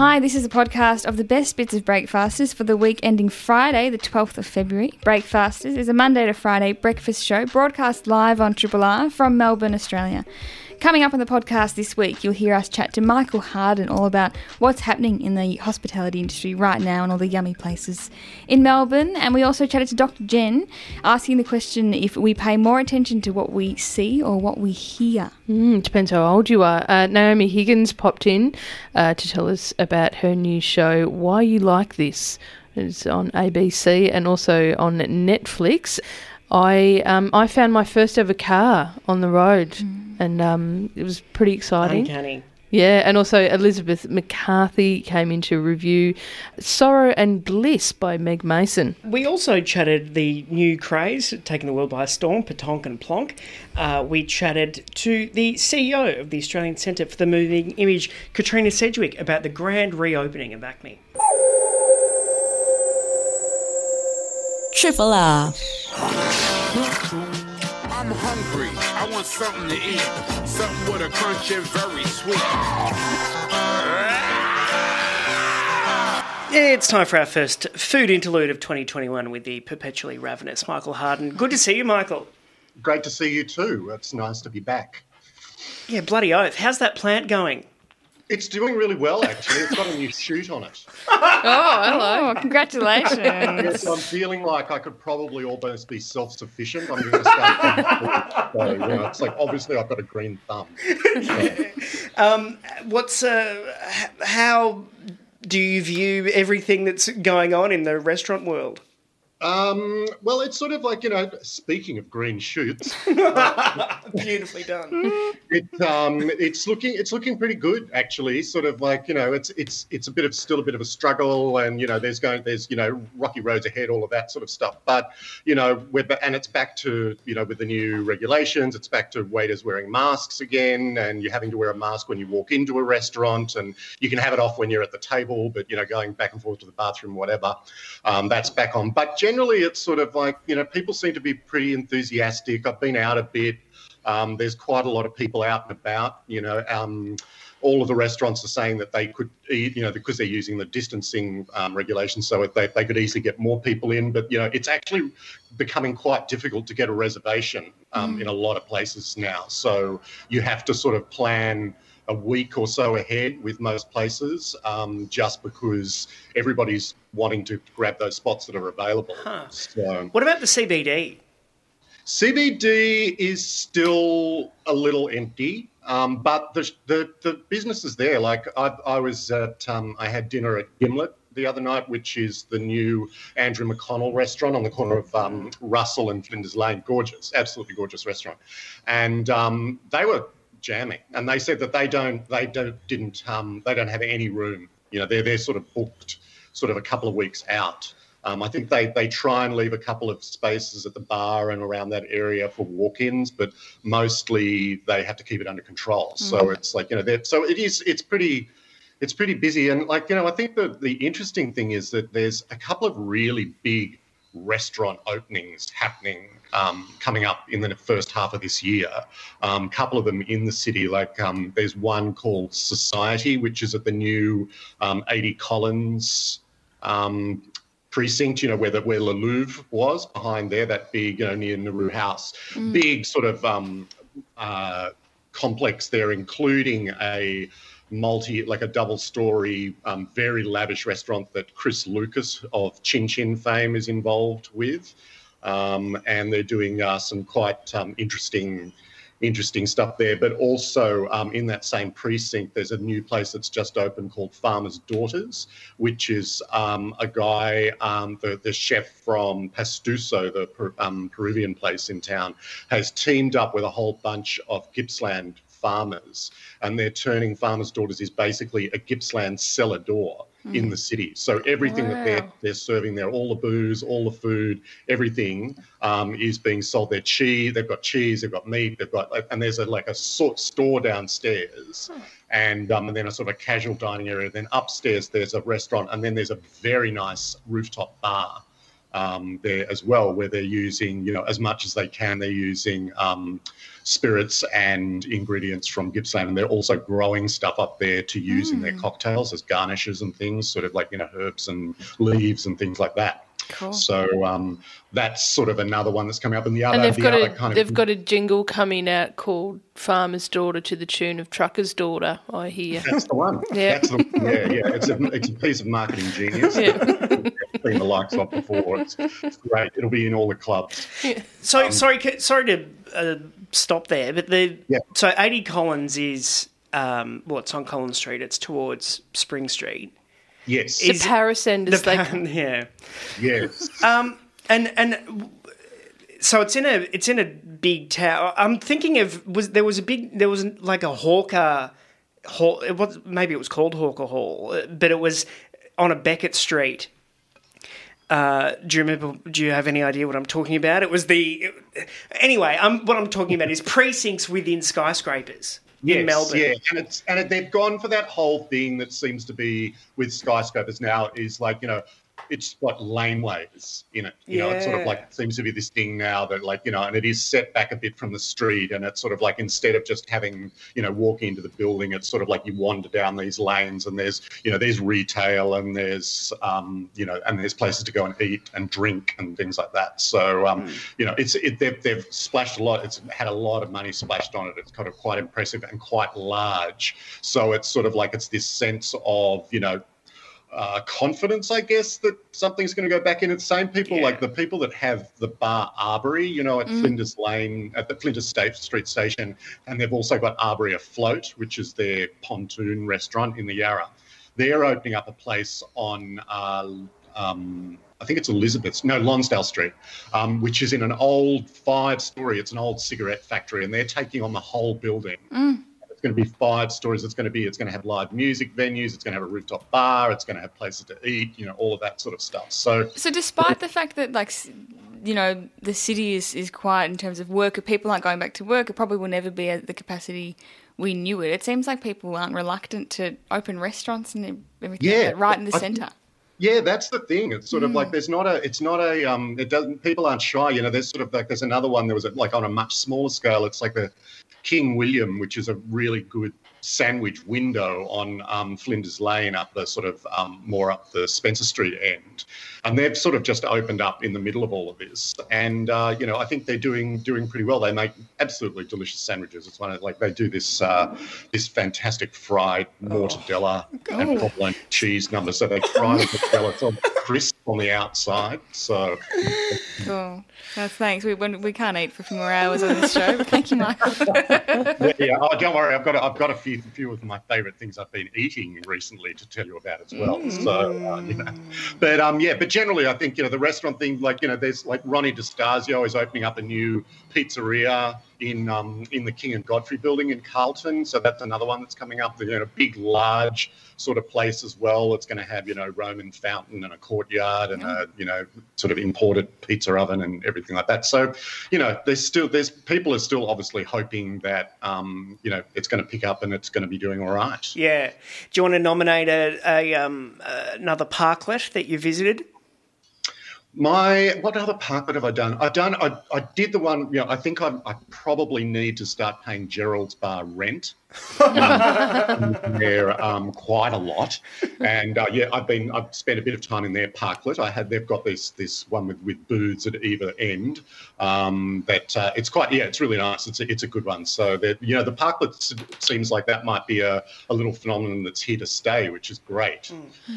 Hi, this is a podcast of the best bits of Breakfasters for the week ending Friday, the 12th of February. Breakfasters is a Monday to Friday breakfast show broadcast live on Triple R from Melbourne, Australia. Coming up on the podcast this week, you'll hear us chat to Michael Harden all about what's happening in the hospitality industry right now and all the yummy places in Melbourne. And we also chatted to Dr. Jen, asking the question if we pay more attention to what we see or what we hear. Mm, depends how old you are. Uh, Naomi Higgins popped in uh, to tell us about her new show, Why You Like This. It's on ABC and also on Netflix. I um, I found my first ever car on the road, and um, it was pretty exciting. Uncanny. Yeah, and also Elizabeth McCarthy came in to review Sorrow and Bliss by Meg Mason. We also chatted the new craze taking the world by storm, Pétanque and Plonk. Uh, we chatted to the CEO of the Australian Centre for the Moving Image, Katrina Sedgwick, about the grand reopening of ACMI. Triple R. I'm hungry. I want something to eat. Something with a crunch and very sweet. It's time for our first food interlude of 2021 with the perpetually ravenous Michael Harden. Good to see you, Michael. Great to see you too. It's nice to be back. Yeah, bloody oath. How's that plant going? It's doing really well, actually. It's got a new shoot on it. Oh, hello. Oh, congratulations. Yes, I'm feeling like I could probably almost be self-sufficient. I'm going to start. so, you know, it's like obviously I've got a green thumb. So, What's uh, how do you view everything that's going on in the restaurant world? Um, well, it's sort of like you know. Speaking of green shoots, Beautifully done. it um, it's looking it's looking pretty good actually. Sort of like you know, it's it's it's a bit of still a bit of a struggle, and you know, there's going there's you know rocky roads ahead, all of that sort of stuff. But you know, we're and it's back to you know with the new regulations, it's back to waiters wearing masks again, and you're having to wear a mask when you walk into a restaurant, and you can have it off when you're at the table, but you know, going back and forth to the bathroom, whatever, um, that's back on. But generally, it's sort of like you know, people seem to be pretty enthusiastic. I've been out a bit. Um, there's quite a lot of people out and about. You know, um, all of the restaurants are saying that they could, eat, you know, because they're using the distancing um, regulations, so they, they could easily get more people in. But you know, it's actually becoming quite difficult to get a reservation um, in a lot of places now. So you have to sort of plan a week or so ahead with most places, um, just because everybody's wanting to grab those spots that are available. So. What about the CBD? CBD is still a little empty, um, but the, the the business is there. Like I, I was at, um, I had dinner at Gimlet the other night, which is the new Andrew McConnell restaurant on the corner of um, Russell and Flinders Lane. Gorgeous, absolutely gorgeous restaurant, and um, they were jamming. And they said that they don't, they don't, didn't, um, they don't have any room. You know, they're they're sort of booked, sort of a couple of weeks out. Um, I think they, they try and leave a couple of spaces at the bar and around that area for walk-ins, but mostly they have to keep it under control. So it's like you know, so it is. It's pretty, it's pretty busy. And like you know, I think the the interesting thing is that there's a couple of really big restaurant openings happening um, coming up in the first half of this year. A um, couple of them in the city, like um, there's one called Society, which is at the new um, 80 Collins um, precinct, you know, where the where Le Louvre was behind there, that big, you know, near Nauru House, big sort of um, uh, complex there, including a multi, like a double story, um, very lavish restaurant that Chris Lucas of Chin Chin fame is involved with. Um, and they're doing uh, some quite um, interesting interesting stuff there. But also um, in that same precinct, there's a new place that's just opened called Farmer's Daughters, which is um, a guy, um, the, the chef from Pastuso, the Per- Peruvian place in town, has teamed up with a whole bunch of Gippsland farmers, and they're turning Farmer's Daughters is basically a Gippsland cellar door. In the city, so everything that they're they're serving there, all the booze, all the food, everything um, is being sold. Their cheese, they've got cheese, they've got meat, they've got, and there's a, like a sort store downstairs, and um, and then a sort of a casual dining area. Then upstairs there's a restaurant, and then there's a very nice rooftop bar. Um, there as well, where they're using, you know, as much as they can, they're using um, spirits and ingredients from Gippsland, and they're also growing stuff up there to use in their cocktails as garnishes and things, sort of like you know herbs and leaves and things like that. Cool. So um, that's sort of another one that's coming up, and the other, And they've the got other a kind of they've got a jingle coming out called "Farmer's Daughter" to the tune of "Trucker's Daughter." I hear. That's the one. Yeah. That's the, yeah, yeah. It's a, it's a piece of marketing genius. Yeah. Seen the likes of before. It's, it's great. It'll be in all the clubs. So sorry, sorry to uh, stop there, but the Yeah. so eighty Collins is um, well, it's on Collins Street. It's towards Spring Street. Yes. The Is- Paris Enders, The they pa- yeah, yes. Um, and and so it's in a it's in a big tower. I'm thinking of was there was a big there was like a hawker hall. It was maybe it was called Hawker Hall, uh, but it was on a Beckett Street. Uh, do you remember? Do you have any idea what I'm talking about? It was the anyway. I'm what I'm talking about is precincts within skyscrapers Yes, in Melbourne. Yeah, and it's and it, they've gone for that whole thing that seems to be with skyscrapers now is like you know it's got laneways in it. You know, it's sort of Yeah. like seems to be this thing now that like you know, and it is set back a bit from the street, and it's sort of like instead of just having you know walking into the building, it's sort of like you wander down these lanes, and there's you know there's retail, and there's um you know and there's places to go and eat and drink and things like that. So um you know it's it, they've they've splashed a lot. It's had a lot of money splashed on it. It's kind of quite impressive and quite large. So it's sort of like it's this sense of you know uh, confidence, I guess, that something's going to go back in. It's the same people, Yeah. like the people that have the bar Arbory, you know, at Flinders Lane, at the Flinders State Street Station, and they've also got Arbory Afloat, which is their pontoon restaurant in the Yarra. They're opening up a place on, uh, um, I think it's Elizabeth's, no, Lonsdale Street, um, which is in an old five story, it's an old cigarette factory, and they're taking on the whole building. It's going to be five stories. It's going to be. It's going to have live music venues. It's going to have a rooftop bar. It's going to have places to eat. You know, all of that sort of stuff. So So, despite the fact that, like, you know, the city is, is quiet in terms of work, people aren't going back to work, it probably will never be at the capacity we knew it. It seems like people aren't reluctant to open restaurants and everything Yeah, right in the I- centre. Yeah, that's the thing. It's sort of like there's not a. It's not a. Um, it doesn't. People aren't shy. You know, there's sort of like there's another one. There was a, like on a much smaller scale. It's like the King William, which is a really good sandwich window on um, Flinders Lane up the sort of um, more up the Spencer Street end, and they've sort of just opened up in the middle of all of this. And uh, you know, I think they're doing doing pretty well. They make absolutely delicious sandwiches. It's one of like they do this uh, this fantastic fried mortadella and provolone cheese number. So they fry the mortadella. All crisp on the outside. So Cool. Uh, thanks. We, we can't eat for a few more hours on this show, but thank you, Michael. yeah, yeah. Oh, don't worry. I've got a, I've got a few few of my favourite things I've been eating recently to tell you about as well. So uh, you know, but um, yeah. But generally, I think you know the restaurant thing. Like you know, there's like Ronnie DiStasio is opening up a new pizzeria in um, in the King and Godfree building in Carlton. So that's another one that's coming up. You know, a big, large sort of place as well. It's going to have you know Roman fountain and a courtyard and a you know sort of imported pizza oven and everything like that. So you know, there's still there's people are still obviously hoping that um, you know it's going to pick up and it's going to be doing all right. Yeah. Do you want to nominate a, a um, uh, another parklet that you visited? My what other parklet have I done? I've done. I, I did the one. You know, I think I, I probably need to start paying Gerald's Bar rent. um, there um, quite a lot, and uh, yeah, I've been. I've spent a bit of time in their parklet. I had. They've got this this one with, with booths at either end. Um, that uh, it's quite. Yeah, it's really nice. It's a, it's a good one. So that you know, the parklet seems like that might be a, a little phenomenon that's here to stay, which is great.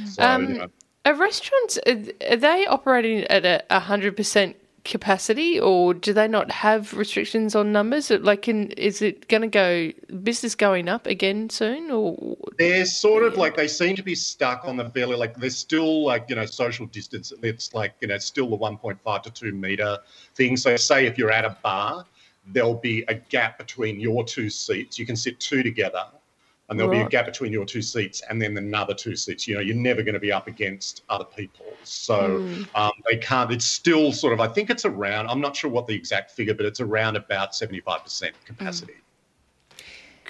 So, Um, you know, Are restaurants are, they operating at a hundred percent capacity, or do they not have restrictions on numbers? Like, is it going to go business going up again soon, or They're sort of like they seem to be stuck on the fairly like they're still like you know social distance. It's like you know still the 1.5 to 2 meter thing. So say if you're at a bar, there'll be a gap between your two seats. You can sit two together, and there'll be a gap between your two seats and then another two seats. You know, you're never going to be up against other people. So um, they can't. It's still sort of. I think it's around. I'm not sure what the exact figure, but it's around about 75% capacity.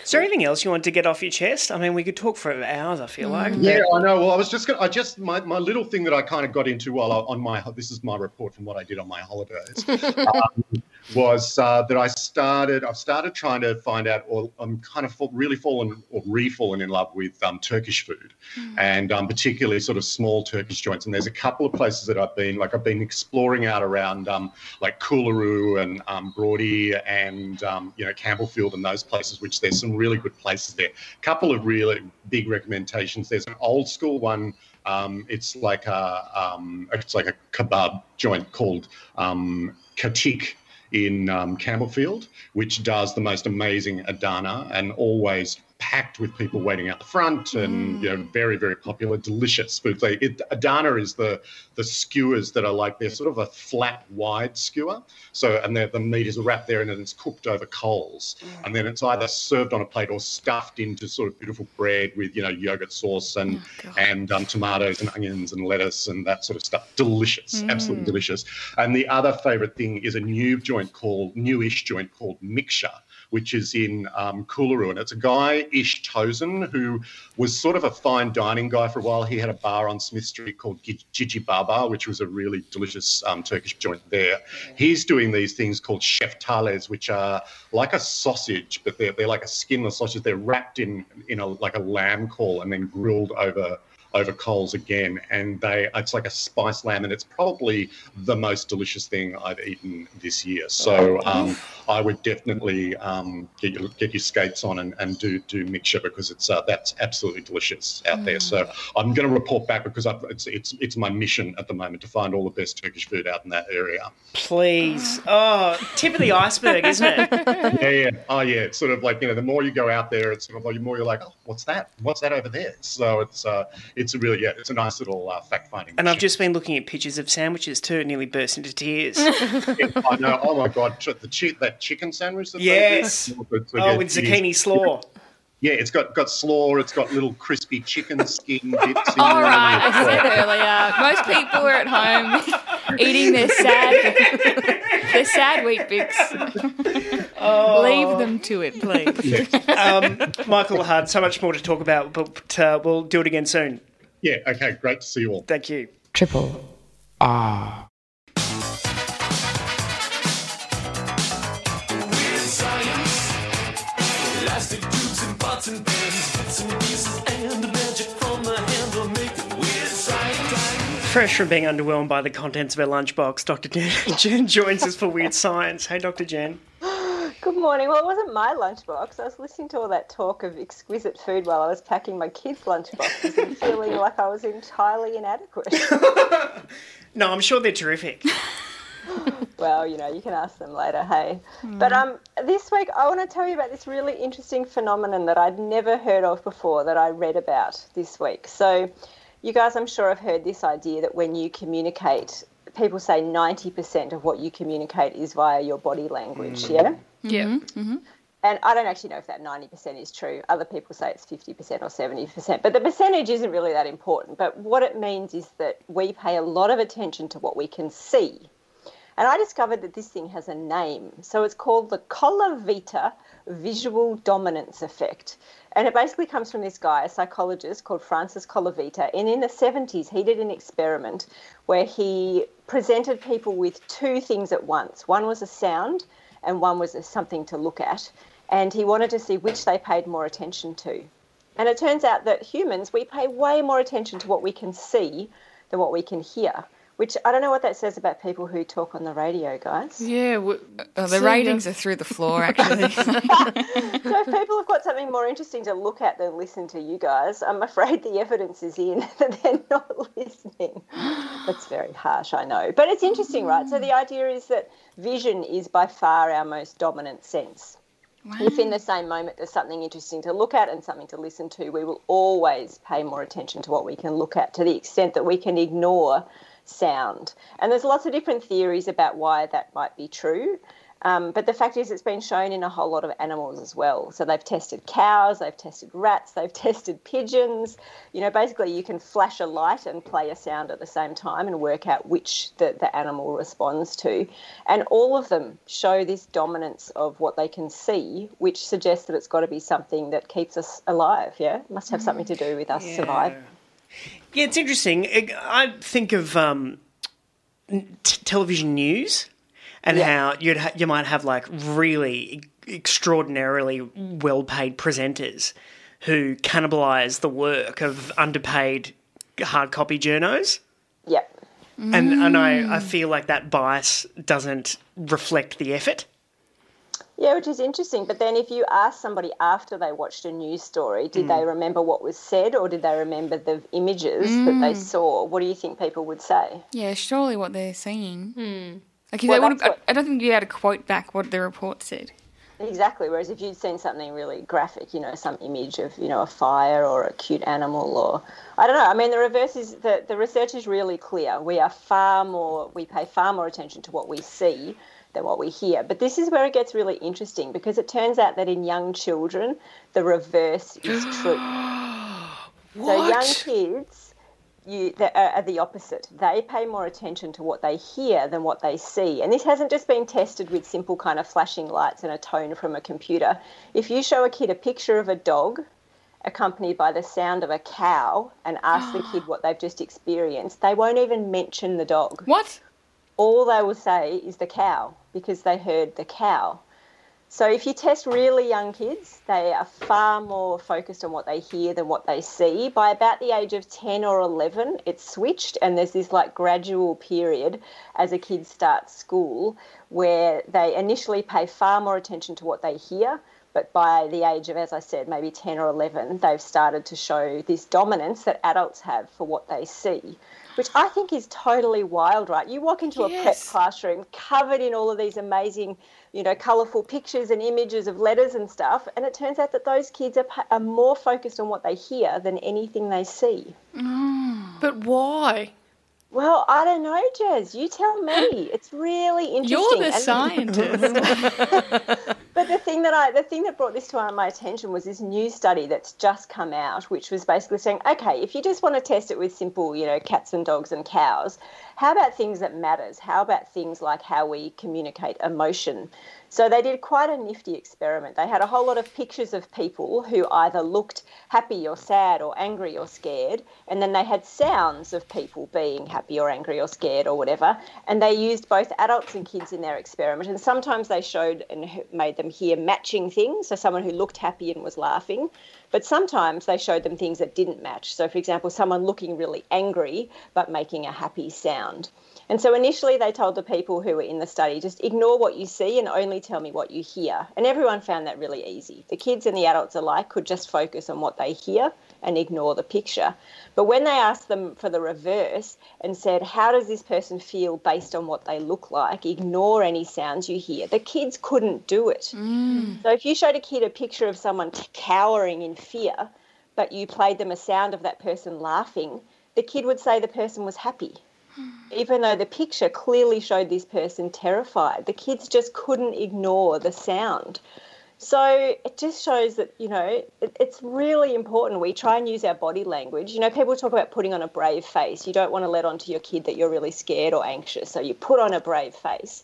Is there anything else you want to get off your chest? I mean, we could talk for hours. I feel like. Yeah, I know. Well, I was just, gonna, I just, my, my little thing that I kind of got into while I, on my, this is my report from what I did on my holidays, um, was uh, that I started, I've started trying to find out, or I'm kind of fall, really fallen or re-fallen in love with um, Turkish food, and um, particularly sort of small Turkish joints. And there's a couple of places that I've been, like I've been exploring out around um, like Coolaroo and um, Broady and um, you know Campbellfield and those places, which there's some really good places there. A couple of really big recommendations. There's an old school one. Um, it's like a um, it's like a kebab joint called um, Katik in um, Campbellfield, which does the most amazing Adana and always packed with people waiting out the front and mm. you know very very popular delicious food. Like, it, adana is the the skewers that are like they're sort of a flat wide skewer. So and the the meat is wrapped there and then it's cooked over coals. Mm. And then it's either served on a plate or stuffed into sort of beautiful bread with you know yogurt sauce and oh, and um, tomatoes and onions and lettuce and that sort of stuff. Delicious mm. absolutely delicious. And the other favorite thing is a new joint called newish joint called mixture which is in um, Coolaroo. And it's a guy, Ish Tosun, who was sort of a fine dining guy for a while. He had a bar on Smith Street called Gi- Gigi Baba, which was a really delicious um, Turkish joint there. He's doing these things called chef tales, which are like a sausage, but they're, they're like a skinless sausage. They're wrapped in, in a, like a lamb caul and then grilled over over coals again and they it's like a spice lamb and it's probably the most delicious thing I've eaten this year. So um, I would definitely um, get your get your skates on and, and do do mixture because it's uh, that's absolutely delicious out there. So I'm going to report back because I've, it's it's it's my mission at the moment to find all the best Turkish food out in that area. Please. Oh, tip of the iceberg, isn't it? yeah yeah. Oh yeah. It's sort of like you know the more you go out there it's sort of like the more you're like oh what's that? What's that over there? So it's uh it's a really yeah it's a nice little uh, fact finding And I've just been looking at pictures of sandwiches too, and nearly burst into tears. I know. Oh my god, the chi- that chicken sandwich. That Yes. do. It's- oh, yeah, with it is- zucchini slaw. Yeah, it's got got slaw. It's got little crispy chicken skin bits. in All I said earlier, most people are at home eating their sad, their sad Weet-Bix. Leave them to it, please. Um, Michael Harden, so much more to talk about, but uh, we'll do it again soon. Yeah. Okay. Great to see you all. Thank you. Triple R. Fresh from being underwhelmed by the contents of our lunchbox, Dr. Jen, Jen joins us for Weird Science. Hey, Dr. Jen. Good morning. Well, it wasn't my lunchbox. I was listening to all that talk of exquisite food while I was packing my kids' lunchboxes and feeling like I was entirely inadequate. No, I'm sure they're terrific. well, you know, you can ask them later, hey. But um, this week I want to tell you about this really interesting phenomenon that I'd never heard of before that I read about this week. So, you guys, I'm sure have heard this idea that when you communicate, people say 90% of what you communicate is via your body language, yeah? Yeah. Mm-hmm. Mm-hmm. And I don't actually know if that 90% is true. Other people say it's 50% or 70%. But the percentage isn't really that important. But what it means is that we pay a lot of attention to what we can see. And I discovered that this thing has a name. So it's called the Colavita Visual Dominance Effect. And it basically comes from this guy, a psychologist called Francis Colavita. And in the 70s, he did an experiment where he presented people with two things at once one was a sound, and one was something to look at. And he wanted to see which they paid more attention to. And it turns out that humans, we pay way more attention to what we can see than what we can hear, which I don't know what that says about people who talk on the radio, guys. Yeah, w- Oh, the ratings are through the floor, actually. So if people have got something more interesting to look at than listen to you guys, I'm afraid the evidence is in that they're not listening. That's very harsh, I know. But it's interesting, right? So the mm. idea is that vision is by far our most dominant sense. If in the same moment there's something interesting to look at and something to listen to, we will always pay more attention to what we can look at to the extent that we can ignore sound. And there's lots of different theories about why that might be true. Um, but the fact is, it's been shown in a whole lot of animals as well. So they've tested cows, they've tested rats, they've tested pigeons. You know, basically, you can flash a light and play a sound at the same time and work out which the, the animal responds to. And all of them show this dominance of what they can see, which suggests that it's got to be something that keeps us alive. Yeah, it must have something to do with us surviving. Yeah, it's interesting. I think of um, t- television news and Yeah. how you'd ha- you might have like really extraordinarily well-paid presenters who cannibalize the work of underpaid hard copy journos. Yep. And and I, I feel like that bias doesn't reflect the effort. Yeah, which is interesting. But then if you ask somebody after they watched a news story, did Hmm. they remember what was said or did they remember the images that they saw? What do you think people would say? Yeah, surely what they're seeing. Like, if Well, they would that's what- I, I don't think you'd be able to quote back what the report said. Exactly. Whereas if you'd seen something really graphic, you know, some image of, you know, a fire or a cute animal or I don't know. I mean the reverse is the, the research is really clear. We are far more we pay far more attention to what we see than what we hear. But this is where it gets really interesting because it turns out that in young children the reverse is true. So young kids, you are, uh, are the opposite. They pay more attention to what they hear than what they see. And this hasn't just been tested with simple kind of flashing lights and a tone from a computer. If you show a kid a picture of a dog accompanied by the sound of a cow and ask the kid what they've just experienced, they won't even mention the dog What? all they will say is the cow because they heard the cow. So if you test really young kids, they are far more focused on what they hear than what they see. By about the age of 10 or 11, it's switched and there's this like gradual period as a kid starts school where they initially pay far more attention to what they hear but by the age of, as I said, maybe 10 or 11, they've started to show this dominance that adults have for what they see, which I think is totally wild, right? You walk into a prep classroom covered in all of these amazing, you know, colourful pictures and images of letters and stuff, and it turns out that those kids are, are more focused on what they hear than anything they see. Mm. But why? Well, I don't know, Gez. You tell me. It's really interesting. You're the And- scientist. But the thing that I, the thing that brought this to my attention was this new study that's just come out, which was basically saying, okay, if you just want to test it with simple, you know, cats and dogs and cows, how about things that matters? How about things like how we communicate emotion? So they did quite a nifty experiment. They had a whole lot of pictures of people who either looked happy or sad or angry or scared, and then they had sounds of people being happy or angry or scared or whatever. And they used both adults and kids in their experiment. And sometimes they showed and made them hear matching things, so someone who looked happy and was laughing. But sometimes they showed them things that didn't match. So, for example, someone looking really angry but making a happy sound. And so initially they told the people who were in the study just ignore what you see and only tell me what you hear. And everyone found that really easy. The kids and the adults alike could just focus on what they hear and ignore the picture. But when they asked them for the reverse and said, How does this person feel based on what they look like? Ignore any sounds you hear. The kids couldn't do it. Mm. So if you showed a kid a picture of someone cowering in fear, but you played them a sound of that person laughing, the kid would say the person was happy even though the picture clearly showed this person terrified. The kids just couldn't ignore the sound. So it just shows that, you know, it, it's really important. We try and use our body language. You know, people talk about putting on a brave face. You don't want to let on to your kid that you're really scared or anxious. So you put on a brave face.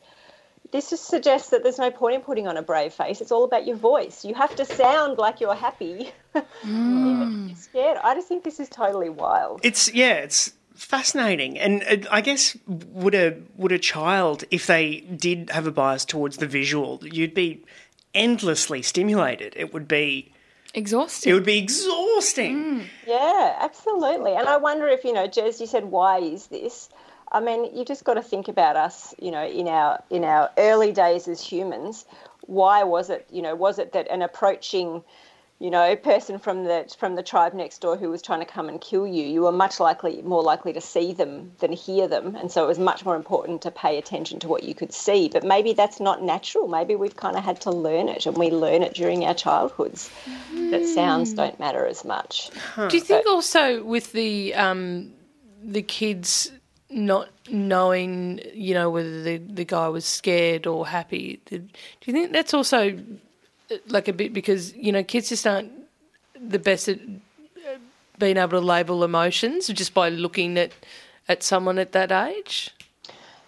This just suggests that there's no point in putting on a brave face. It's all about your voice. You have to sound like you're happy, even if you're mm. scared. I just think this is totally wild. It's yeah, it's fascinating, and uh, I guess would a would a child, if they did have a bias towards the visual, you'd be endlessly stimulated. It would be Exhausting. it would be exhausting. Yeah, absolutely. And I wonder if, you know, Gez, you said, why is this? I mean, you just got to think about us, you know, in our in our early days as humans. Why was it, you know, was it that an approaching, you know, person from the from the tribe next door who was trying to come and kill you, you were much likely more likely to see them than hear them, and so it was much more important to pay attention to what you could see. But maybe that's not natural. Maybe we've kind of had to learn it, and we learn it during our childhoods that sounds don't matter as much. Do you think also with the um, the kids not knowing, you know, whether the, the guy was scared or happy. Do you think that's also like a bit because, you know, kids just aren't the best at uh, being able to label emotions just by looking at, at someone at that age?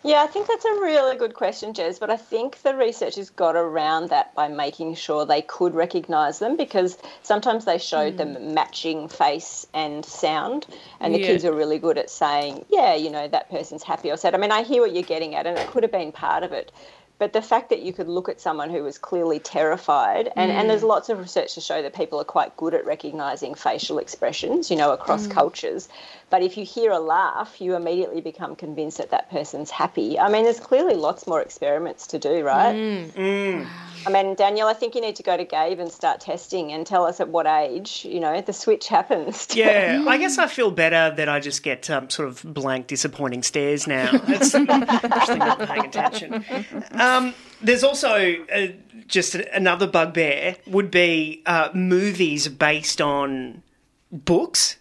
Yeah, I think that's a really good question, Gez. But I think the researchers got around that by making sure they could recognise them because sometimes they showed them matching face and sound, and the Yeah. kids are really good at saying, "Yeah, you know, that person's happy or sad." I mean, I hear what you're getting at, and it could have been part of it. But the fact that you could look at someone who was clearly terrified, and, and there's mm. lots of research to show that people are quite good at recognising facial expressions, you know, across mm. cultures. But if you hear a laugh, you immediately become convinced that that person's happy. I mean, there's clearly lots more experiments to do, right? Mm. I mean, Daniel, I think you need to go to Gabe and start testing and tell us at what age, you know, the switch happens. Yeah, I guess I feel better that I just get um, sort of blank, disappointing stares now. It's actually not paying attention. Um, there's also uh, just another bugbear would be uh, movies based on books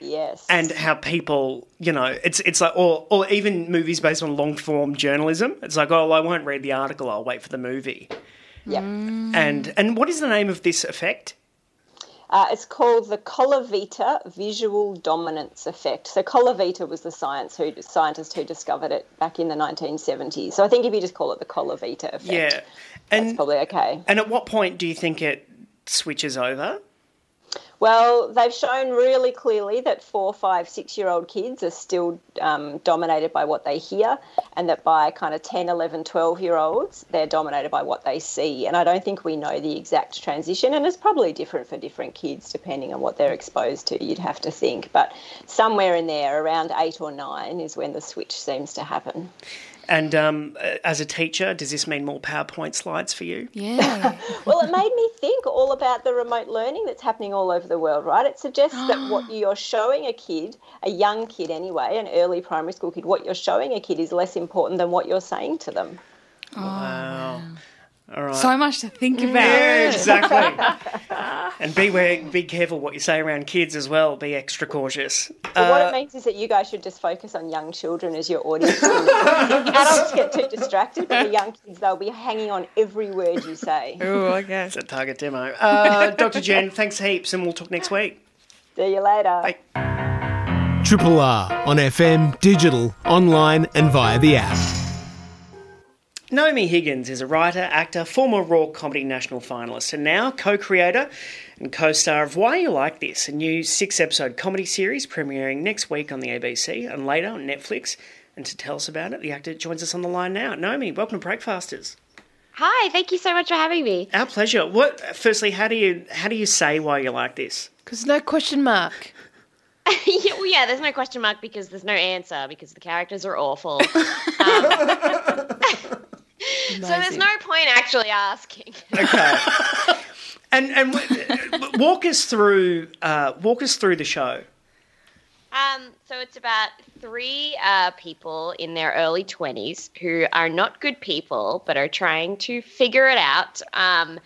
Yes. and how people, you know, it's it's like, or or even movies based on long form journalism. It's like, oh, well, I won't read the article. I'll wait for the movie. Yep. And and what is the name of this effect? Uh, it's called the Colavita visual dominance effect. So Colavita was the science who scientist who discovered it back in the 1970s. So I think if you just call it the Colavita effect, Yeah, that's probably okay. and at what point do you think it switches over? Well, they've shown really clearly that four, five, six year old kids are still um, dominated by what they hear, and that by kind of 10, 11, 12 year olds, they're dominated by what they see. And I don't think we know the exact transition, and it's probably different for different kids depending on what they're exposed to, you'd have to think. But somewhere in there, around eight or nine, is when the switch seems to happen. And um, as a teacher, does this mean more PowerPoint slides for you? Yeah. Well, it made me think all about the remote learning that's happening all over the world, right? It suggests that what you're showing a kid, a young kid anyway, an early primary school kid, what you're showing a kid is less important than what you're saying to them. Wow. All right. so much to think about. yeah, exactly. and beware, be careful what you say around kids as well. Be extra cautious. But what Uh, it means is that you guys should just focus on young children as your audience. Adults get too distracted, but the young kids, they'll be hanging on every word you say. Oh, okay. it's a target demo. Uh, Dr. Jen, thanks heaps, and we'll talk next week. See you later. Bye. Triple R on FM, digital, online, and via the app. Naomi Higgins is a writer, actor, former Raw Comedy National finalist, and now co creator and co star of Why You Like This, a new six episode comedy series premiering next week on the ABC and later on Netflix. And to tell us about it, the actor joins us on the line now. Naomi, welcome to Breakfasters. Hi, thank you so much for having me. Our pleasure. What? Firstly, how do you how do you say why you like this? Because there's no question mark. yeah, well, yeah, there's no question mark because there's no answer because the characters are awful. Um, so there's no point actually asking. Okay. and and walk us through uh, walk us through the show. Um, so it's about three uh, people in their early 20s who are not good people but are trying to figure it out. Um,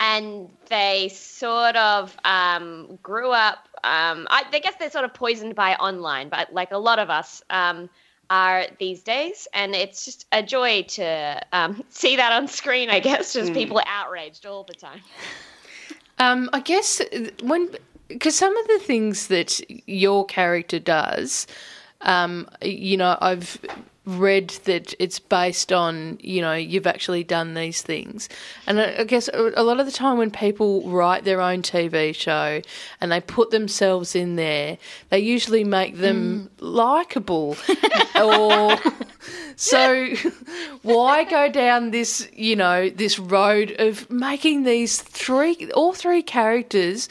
and they sort of um, grew up. Um, I, I guess they're sort of poisoned by online, but like a lot of us um, are these days. And it's just a joy to um, see that on screen, I guess, just people outraged all the time. Um, I guess when because some of the things that your character does, um, you know, I've read that it's based on you know you've actually done these things, and I I guess a lot of the time when people write their own TV show and they put themselves in there, they usually make them likable, or so why go down this you know this road of making these three all three characters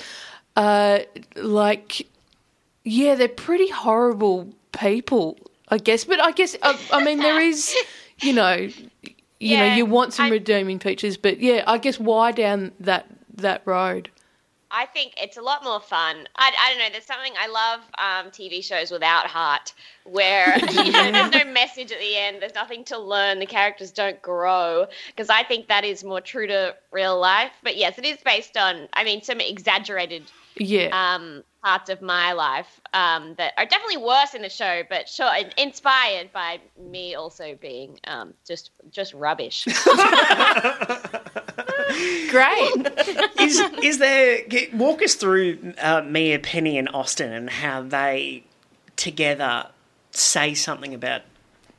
uh like yeah they're pretty horrible people i guess but i guess i, I mean there is you know you know you want some I- redeeming features but yeah i guess why down that that road I think it's a lot more fun. I, I don't know. There's something I love um, TV shows without heart, where you know there's no message at the end. There's nothing to learn. The characters don't grow because I think that is more true to real life. But yes, it is based on. I mean, some exaggerated Yeah. um, parts of my life um, that are definitely worse in the show, but sure, inspired by me also being um, just just rubbish. Great. is is there? Walk us through uh, Mia, Penny, and Austin, and how they together say something about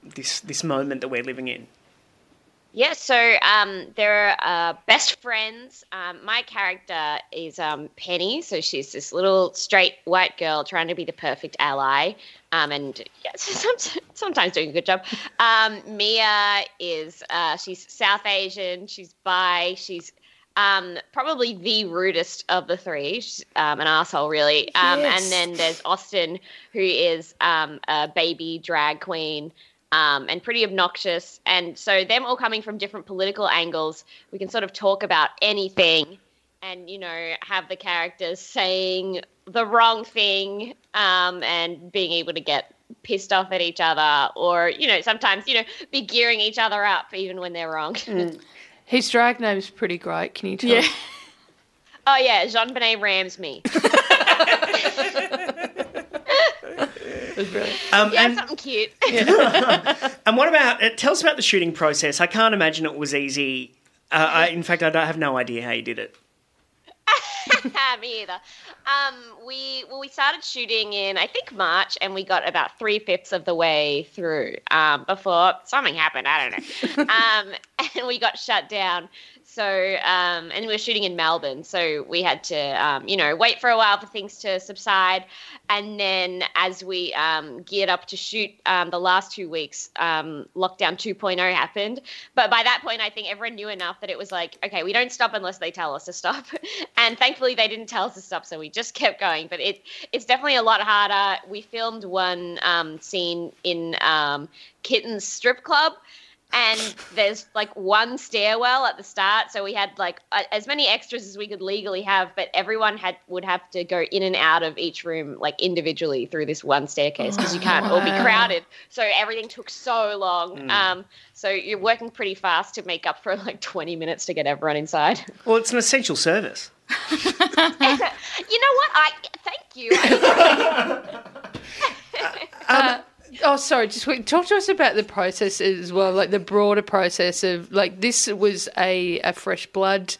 this this moment that we're living in. Yeah, so um, they're uh, best friends. Um, my character is um, Penny, so she's this little straight white girl trying to be the perfect ally, um, and yeah, some- sometimes doing a good job. Um, Mia is uh, she's South Asian, she's bi, she's um, probably the rudest of the three. She's um, an asshole, really. Um, Yes. And then there's Austin, who is um, a baby drag queen um, and pretty obnoxious. And so, them all coming from different political angles, we can sort of talk about anything and, you know, have the characters saying the wrong thing um, and being able to get pissed off at each other or, you know, sometimes, you know, be gearing each other up even when they're wrong. His drag name's pretty great. Can you tell? Yeah. oh, yeah, Jean Benet Rams me. It's brilliant. Um, Yeah, and, something cute. and what about? Uh, tell us about the shooting process. I can't imagine it was easy. Uh, I, in fact, I don't have no idea how you did it. Me either. Um, we well, we started shooting in I think March, and we got about three fifths of the way through um, before something happened. I don't know. um, and we got shut down. So um, and we were shooting in Melbourne, so we had to um, you know wait for a while for things to subside, and then as we um, geared up to shoot um, the last two weeks, um, lockdown 2.0 happened. But by that point, I think everyone knew enough that it was like, okay, we don't stop unless they tell us to stop. and thankfully, they didn't tell us to stop, so we just kept going. But it it's definitely a lot harder. We filmed one um, scene in Kitten's strip club. And there's like one stairwell at the start, so we had like as many extras as we could legally have, but everyone had would have to go in and out of each room like individually through this one staircase because you can't all be oh. crowded. So everything took so long. Hmm. Um, so you're working pretty fast to make up for like 20 minutes to get everyone inside. Well, it's an essential service. you know what? I thank you. I- uh, um, uh, Oh, sorry. Just wait. talk to us about the process as well, like the broader process of like this was a, a fresh blood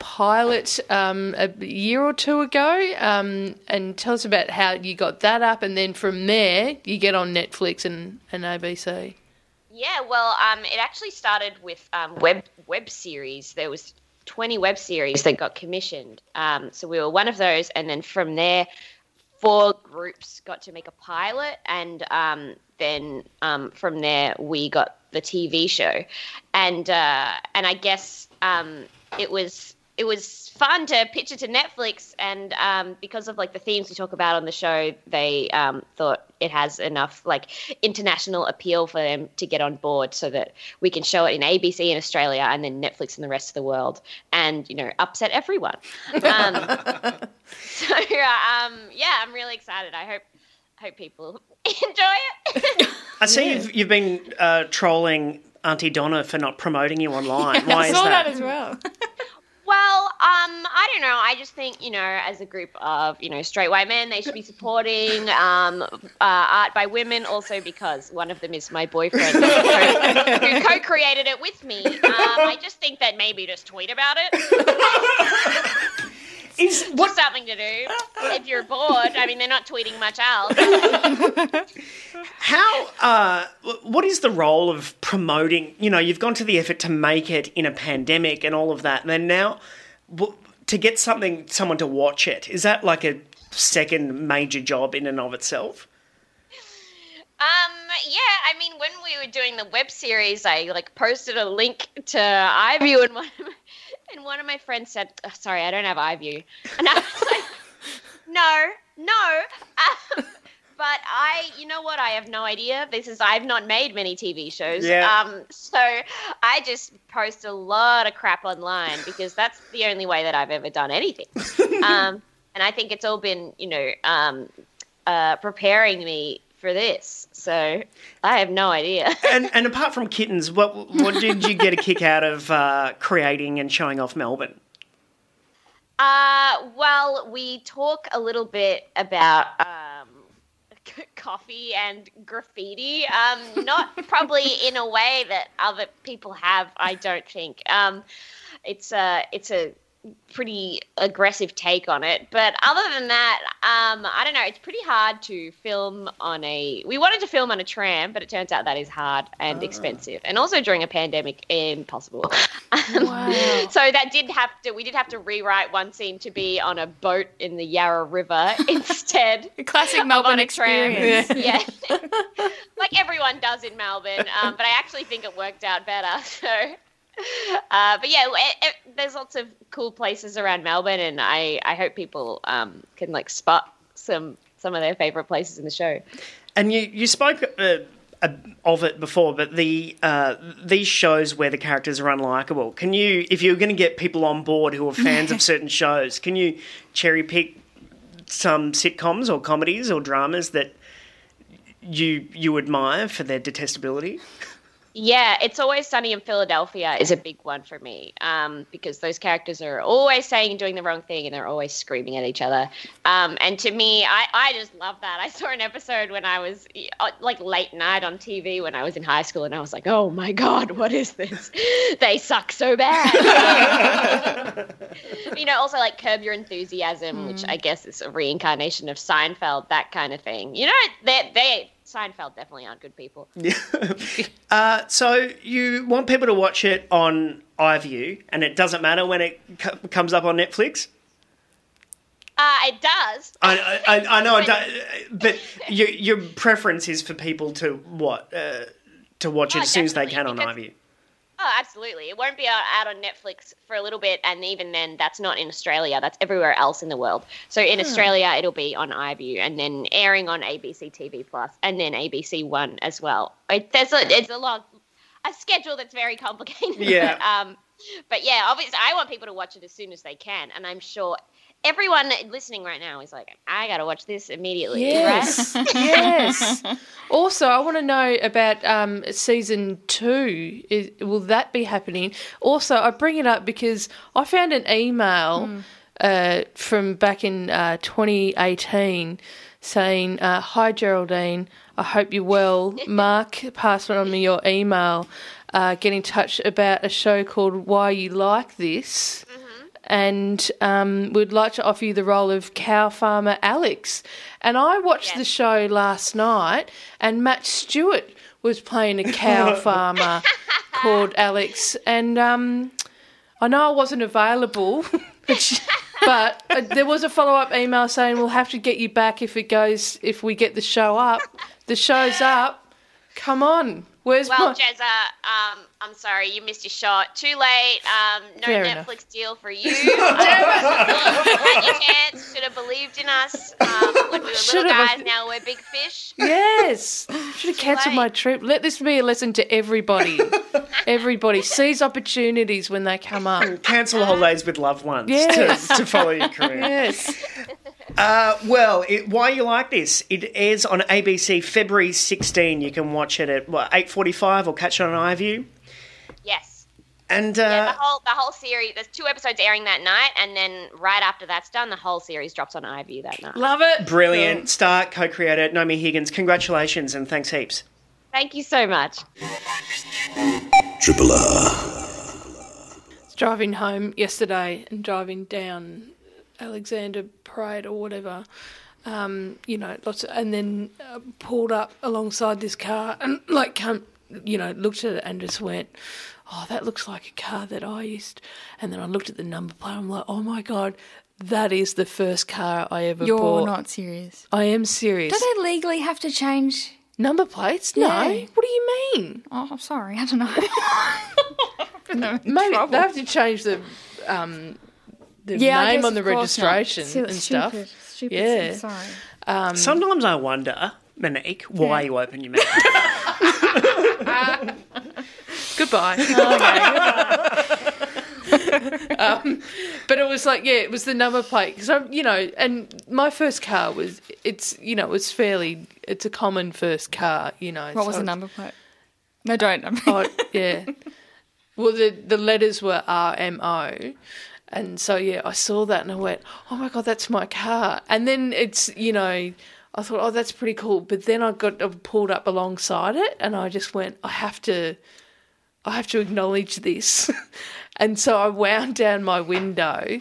pilot um, a year or two ago, um, and tell us about how you got that up, and then from there you get on Netflix and, and ABC. Yeah, well, um, it actually started with um, web web series. There was 20 web series that got commissioned. Um, so we were one of those, and then from there, four groups got to make a pilot, and um, then um, from there we got the TV show, and uh, and I guess um, it was it was fun to pitch it to Netflix, and um, because of like the themes we talk about on the show, they um, thought it has enough like international appeal for them to get on board, so that we can show it in ABC in Australia and then Netflix in the rest of the world, and you know upset everyone. Um, so uh, um, yeah, I'm really excited. I hope hope people enjoy it. I see you've, you've been uh, trolling Aunty Donna for not promoting you online. Why I is saw that? that as well. Well, um, I don't know. I just think you know, as a group of you know straight white men, they should be supporting um, uh, art by women. Also, because one of them is my boyfriend who co- who co-created it with me. Um, I just think that maybe just tweet about it. Is what? something to do if you're bored. I mean, they're not tweeting much else. How? Uh, what is the role of promoting? You know, you've gone to the effort to make it in a pandemic and all of that, and then now to get something, someone to watch it. Is that like a second major job in and of itself? Um, yeah, I mean, when we were doing the web series, I like posted a link to iView, and one of my, and one of my friends said, oh, "Sorry, I don't have eye view," and I was like, "No, no." Um, but I, you know what? I have no idea. This is I've not made many TV shows. Yeah. Um, so I just post a lot of crap online because that's the only way that I've ever done anything. um, and I think it's all been, you know, um, uh, preparing me for this. So I have no idea. And and apart from kittens, what what did you get a kick out of uh, creating and showing off Melbourne? Uh, well, we talk a little bit about um, c- coffee and graffiti. Um, not probably in a way that other people have. I don't think. Um, it's a it's a pretty aggressive take on it. But other than that, um, I don't know. It's pretty hard to film on a. We wanted to film on a tram, but it turns out that is hard and expensive, and also during a pandemic, impossible. Wow. So that did have to. We did have to rewrite one scene to be on a boat in the Yarra River instead. A classic of Melbourne on a tram. experience. Yeah, like everyone does in Melbourne. Um, but I actually think it worked out better. So. Uh, but yeah, it, it, there's lots of cool places around Melbourne, and I, I hope people um, can like spot some some of their favorite places in the show. And you you spoke uh, uh, of it before, but the uh, these shows where the characters are unlikable. Can you, if you're going to get people on board who are fans of certain shows, can you cherry pick some sitcoms or comedies or dramas that you you admire for their detestability? Yeah, it's always sunny in Philadelphia is a big one for me um, because those characters are always saying and doing the wrong thing and they're always screaming at each other. Um, and to me, I, I just love that. I saw an episode when I was uh, like late night on TV when I was in high school and I was like, oh my God, what is this? they suck so bad. you know, also like Curb Your Enthusiasm, which I guess is a reincarnation of Seinfeld, that kind of thing. You know, they, they Seinfeld definitely aren't good people. Uh, so you want people to watch it on iView, and it doesn't matter when it co- comes up on Netflix. Uh, it does. I, I, I know, I don't, but your your preference is for people to what uh, to watch it Oh, as soon as they can on iView. Oh, absolutely. It won't be out, on Netflix for a little bit, and even then, that's not in Australia. That's everywhere else in the world. So in Australia, it'll be on iView, and then airing on ABC TV Plus, and then ABC One as well. It, there's a it's a lot a schedule that's very complicated. Yeah. But, um, but yeah, obviously, I want people to watch it as soon as they can, and I'm sure everyone listening right now is like, I got to watch this immediately. Yes, Right? yes. Also, I want to know about um, season two. Is, will that be happening? Also, I bring it up because I found an email uh, from back in uh, 2018 saying, uh, "Hi Geraldine, I hope you're well. Mark passed on me your email. Uh, get in touch about a show called Why You Like This." And um, would like to offer you the role of cow farmer Alex. And I watched the show last night, and Matt Stewart was playing a cow farmer called Alex. And um, I know I wasn't available, but uh, there was a follow up email saying we'll have to get you back if it goes if we get the show up. The show's up. Come on. Where's Well, my Jezza, um, I'm sorry, you missed your shot. Too late. Um, no Fair Netflix enough. deal for you. had your chance. Should have believed in us. Um, when we were Should little have. guys, now we're big fish. Yes. Should have cancelled my trip. Let this be a lesson to everybody. everybody. Seize opportunities when they come up. Cancel holidays with loved ones Yes. to, to follow your career. Yes. Uh, well, it, why you like this? It airs on ABC February 16. You can watch it at what 8:45 or catch it on iView. Yes. And uh, Yeah, the whole the whole series. There's two episodes airing that night, and then right after that's done, the whole series drops on iView that night. Love it. brilliant star co-creator Naomi Higgins. Congratulations and thanks heaps. Thank you so much. Triple R. driving home yesterday and driving down Alexander Parade or whatever. Um, you know, lots of, and then uh, pulled up alongside this car and like come, you know, looked at it and just went, "Oh, that looks like a car that I used." And then I looked at the number plate. I'm like, "Oh my god, that is the first car I ever You're bought." not serious. I am serious. Do they legally have to change? Number plates? No. Yeah. What do you mean? Oh, I'm sorry. I don't know. Maybe they have to change the um, the Yeah, I name guess on the of course not. registration Stu- and stuff. stupid, stupid, yeah. sorry. Um, Sometimes I wonder, Monique, why Yeah. you open your mouth. Goodbye. um, but it was like, yeah, it was the number plate because I'm, you know, and my first car was, it's, you know, it was fairly, it's a common first car, you know. What was the number plate? No, don't. Oh, yeah. Well, the the letters were R M O, And so yeah, I saw that and I went, "Oh my god, that's my car!" And then it's you know, I thought, "Oh, that's pretty cool." But then I got I pulled up alongside it, and I just went, "I have to, I have to acknowledge this." and so I wound down my window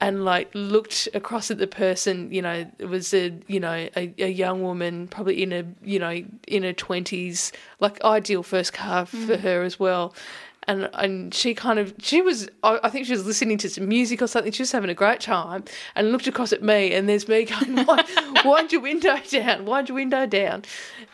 and like looked across at the person you know it was a you know a, a young woman probably in a you know in her 20s like ideal first car mm. for her as well and and she kind of she was I think she was listening to some music or something. She was having a great time and looked across at me and there's me going, Why, wind your window down, wind your window down.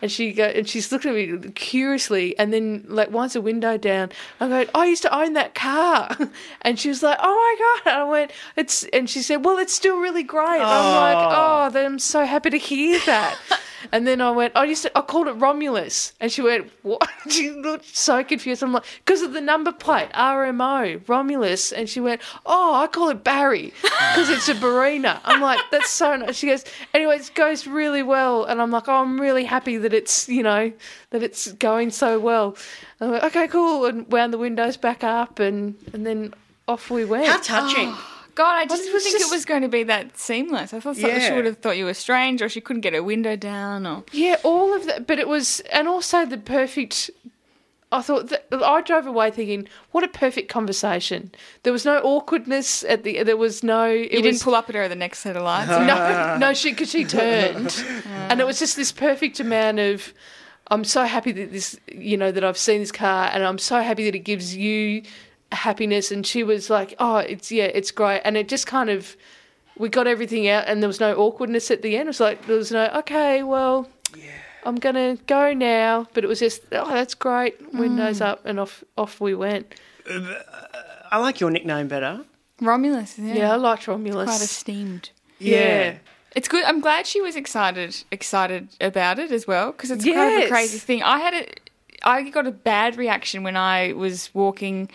And she go and she's looking at me curiously and then like winds the window down. I go, I used to own that car. And she was like, Oh my god. And I went, It's and she said, Well, it's still really great. And I'm like, oh. oh, then I'm so happy to hear that. And then I went, I used to, I called it Romulus. And she went, what? She looked so confused. I'm like, because of the number plate, RMO, Romulus. And she went, oh, I call it Barry because it's a Barina. I'm like, that's so nice. She goes, anyway, it goes really well. And I'm like, oh, I'm really happy that it's, you know, that it's going so well. And I'm like, okay, cool. And wound the windows back up and, and then off we went. How touching. Oh. God, I just didn't think just- it was going to be that seamless. I thought Yeah. she would have thought you were strange, or she couldn't get her window down, or Yeah, all of that. But it was, and also the perfect. I thought that I drove away thinking, what a perfect conversation. There was no awkwardness at the. There was no. It you was, didn't pull up at her at the next set of lights. No, no, she because she turned, and it was just this perfect amount of. I'm so happy that this, you know, that I've seen this car, and I'm so happy that it gives you happiness. And she was like, "Oh, it's yeah, it's great," and it just kind of, we got everything out, and there was no awkwardness at the end. It was like there was no, okay, well, yeah. I'm gonna go now, but it was just, oh, that's great, windows mm. up, and off off we went. Uh, I like your nickname better. Romulus, yeah, Yeah, I liked Romulus. quite esteemed. yeah. It's good. I'm glad she was excited excited about it as well because it's kind of a Yes. crazy thing. I had a, I got a bad reaction when I was walking,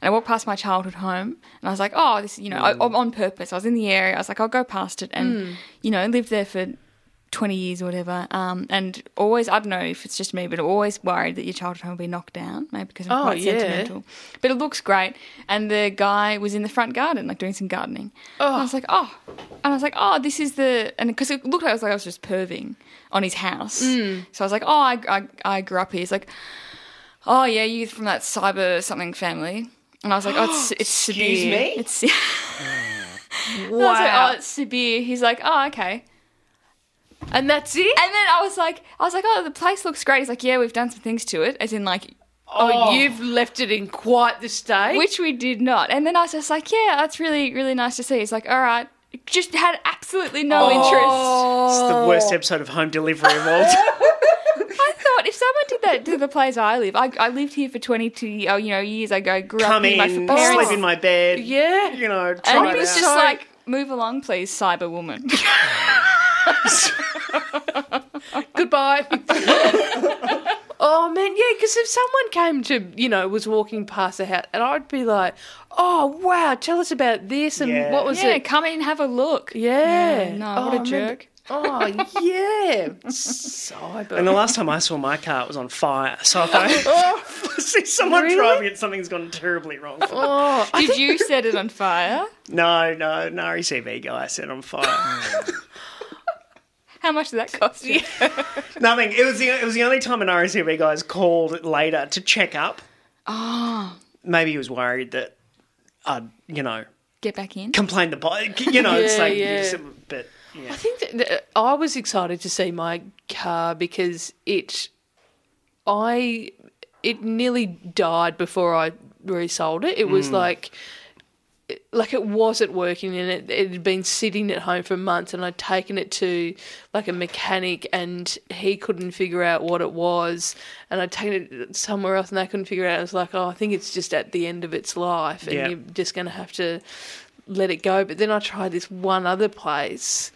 and I walked past my childhood home, and I was like, oh, this, you know, I, mm. on purpose. I was in the area. I was like, I'll go past it, and mm. you know, lived there for. 20 years or whatever, um, and always, I don't know if it's just me, but always worried that your childhood home will be knocked down, maybe because I'm Oh, quite yeah. sentimental. But it looks great. And the guy was in the front garden, like doing some gardening. And I was like, oh. And I was like, oh, this is the. And because it looked like I was like I was just perving on his house. Mm. So I was like, oh, I, I, I grew up here. He's like, oh, yeah, you from that cyber something family. And I was like, oh, it's, it's Excuse Sebire. me? It's. Was like, oh, it's Sebire. He's like, oh, okay. And that's it. And then I was like, I was like, oh, the place looks great. He's like, yeah, we've done some things to it, as in like, oh, oh, you've left it in quite the state. which we did not. And then I was just like, yeah, that's really, really nice to see. He's like, all right, just had absolutely no oh. interest. It's the worst episode of home delivery of all time. I thought if someone did that to the place I live, I, I lived here for twenty two, oh, you know, years ago. Grew Come up here. in, my parents, sleep in my bed. yeah. You know, and try he it was out. just like, move along, please, cyber woman. Goodbye. oh man, yeah. Because if someone came to, you know, was walking past the house, and I'd be like, "Oh wow, tell us about this and Yeah. what was yeah, it?" come in, have a look. Yeah. no, Oh, what a oh, man. jerk. Oh yeah. Cyber. And the last time I saw my car, it was on fire. So I thought, see someone Really? driving it, something's gone terribly wrong. oh, I Did you set it on fire? No, no, no RACV guy set on fire. How much did that cost you? Nothing. It was the it was the only time an RACV guy's called later to check up. Oh, Maybe he was worried that I'd, you know, get back in. complain the bike. You know, it's Yeah, like, yeah. but yeah. I think that, that I was excited to see my car because it, I, it nearly died before I resold it. It was hmm. like, like it wasn't working and it, it had been sitting at home for months and I'd taken it to like a mechanic and he couldn't figure out what it was and I'd taken it somewhere else and they couldn't figure it out. It was like, oh, I think it's just at the end of its life and Yeah. you're just going to have to let it go. But then I tried this one other place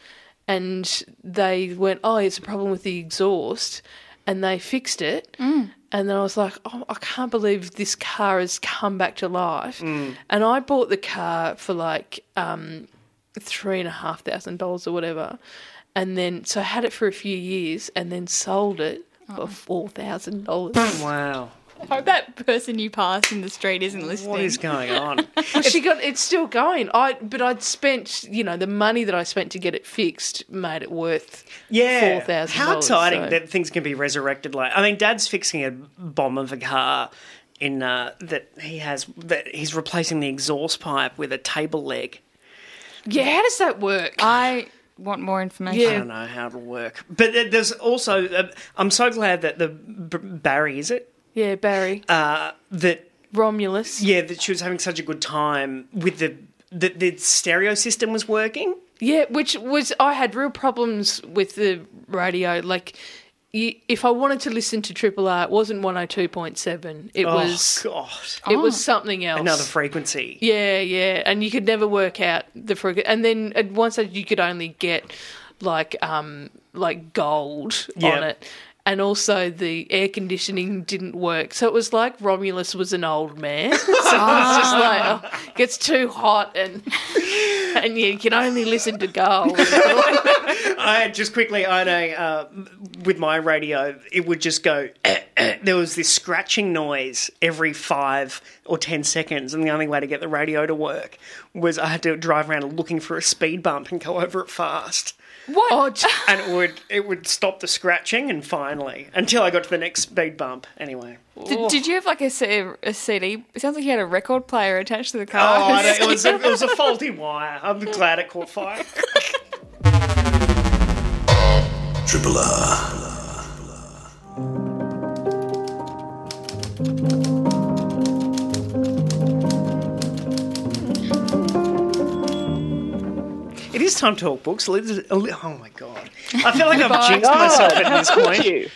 and they went, oh, it's a problem with the exhaust and they fixed it. Mm. And then I was like, oh, I can't believe this car has come back to life. And I bought the car for like um, three and a half thousand dollars or whatever. And then, so I had it for a few years and then sold it for four thousand dollars. Wow. Hope that person you pass in the street isn't listening. What is going on? Well, she got it's still going. I but I'd spent you know the money that I spent to get it fixed made it worth Yeah, four thousand. how exciting that things can be resurrected. Like, I mean, Dad's fixing a bomb of a car in uh, that he has that he's replacing the exhaust pipe with a table leg. Yeah, how does that work? I want more information. I don't know how it'll work, but there's also uh, I'm so glad that the Barry is it yeah, Barry uh, that Romulus. yeah that she was having such a good time with the the, the stereo system was working. Yeah, which was I had real problems with the radio. Like, you, if I wanted to listen to Triple R, it wasn't one hundred two point seven. It oh was God, it was something else. another frequency. Yeah, yeah, and you could never work out the frequency. And then at once you could only get like um like gold on it. And also the air conditioning didn't work, so it was like Romulus was an old man. so it was just like oh, it gets too hot and and you can only listen to gold. I just quickly, I know, uh, with my radio, it would just go. there was this scratching noise every five or ten seconds, and the only way to get the radio to work was I had to drive around looking for a speed bump and go over it fast, What? Oh, and it would it would stop the scratching, and finally, until I got to the next speed bump. Anyway, Did, did you have like a CD? It sounds like you had a record player attached to the oh, car. I don't- it was a, it was a faulty wire. I'm glad it caught fire. Triple R. is time talk books. Oh my god! I feel like I've jinxed myself at this point. you.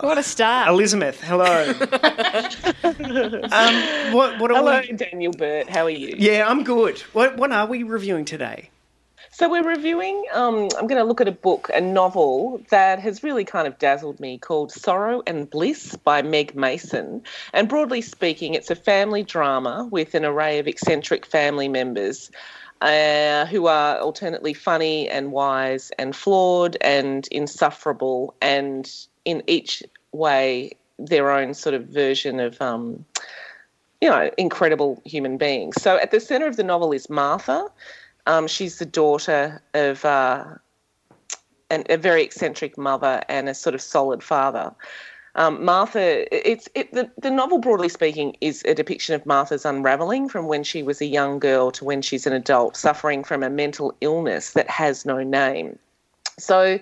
what a start. Elizabeth, hello. um, what, what are Hello, we? Daniel Burt. How are you? Yeah, I'm good. What, what are we reviewing today? So we're reviewing. Um, I'm going to look at a book, a novel that has really kind of dazzled me, called Sorrow and Bliss by Meg Mason. And broadly speaking, it's a family drama with an array of eccentric family members. Uh, who are alternately funny and wise and flawed and insufferable, and in each way their own sort of version of um, you know, incredible human beings. So at the centre of the novel is Martha. Um, she's the daughter of uh, an, a very eccentric mother and a sort of solid father. Um, Martha, it's it, the, the novel, broadly speaking, is a depiction of Martha's unraveling from when she was a young girl to when she's an adult, suffering from a mental illness that has no name. So,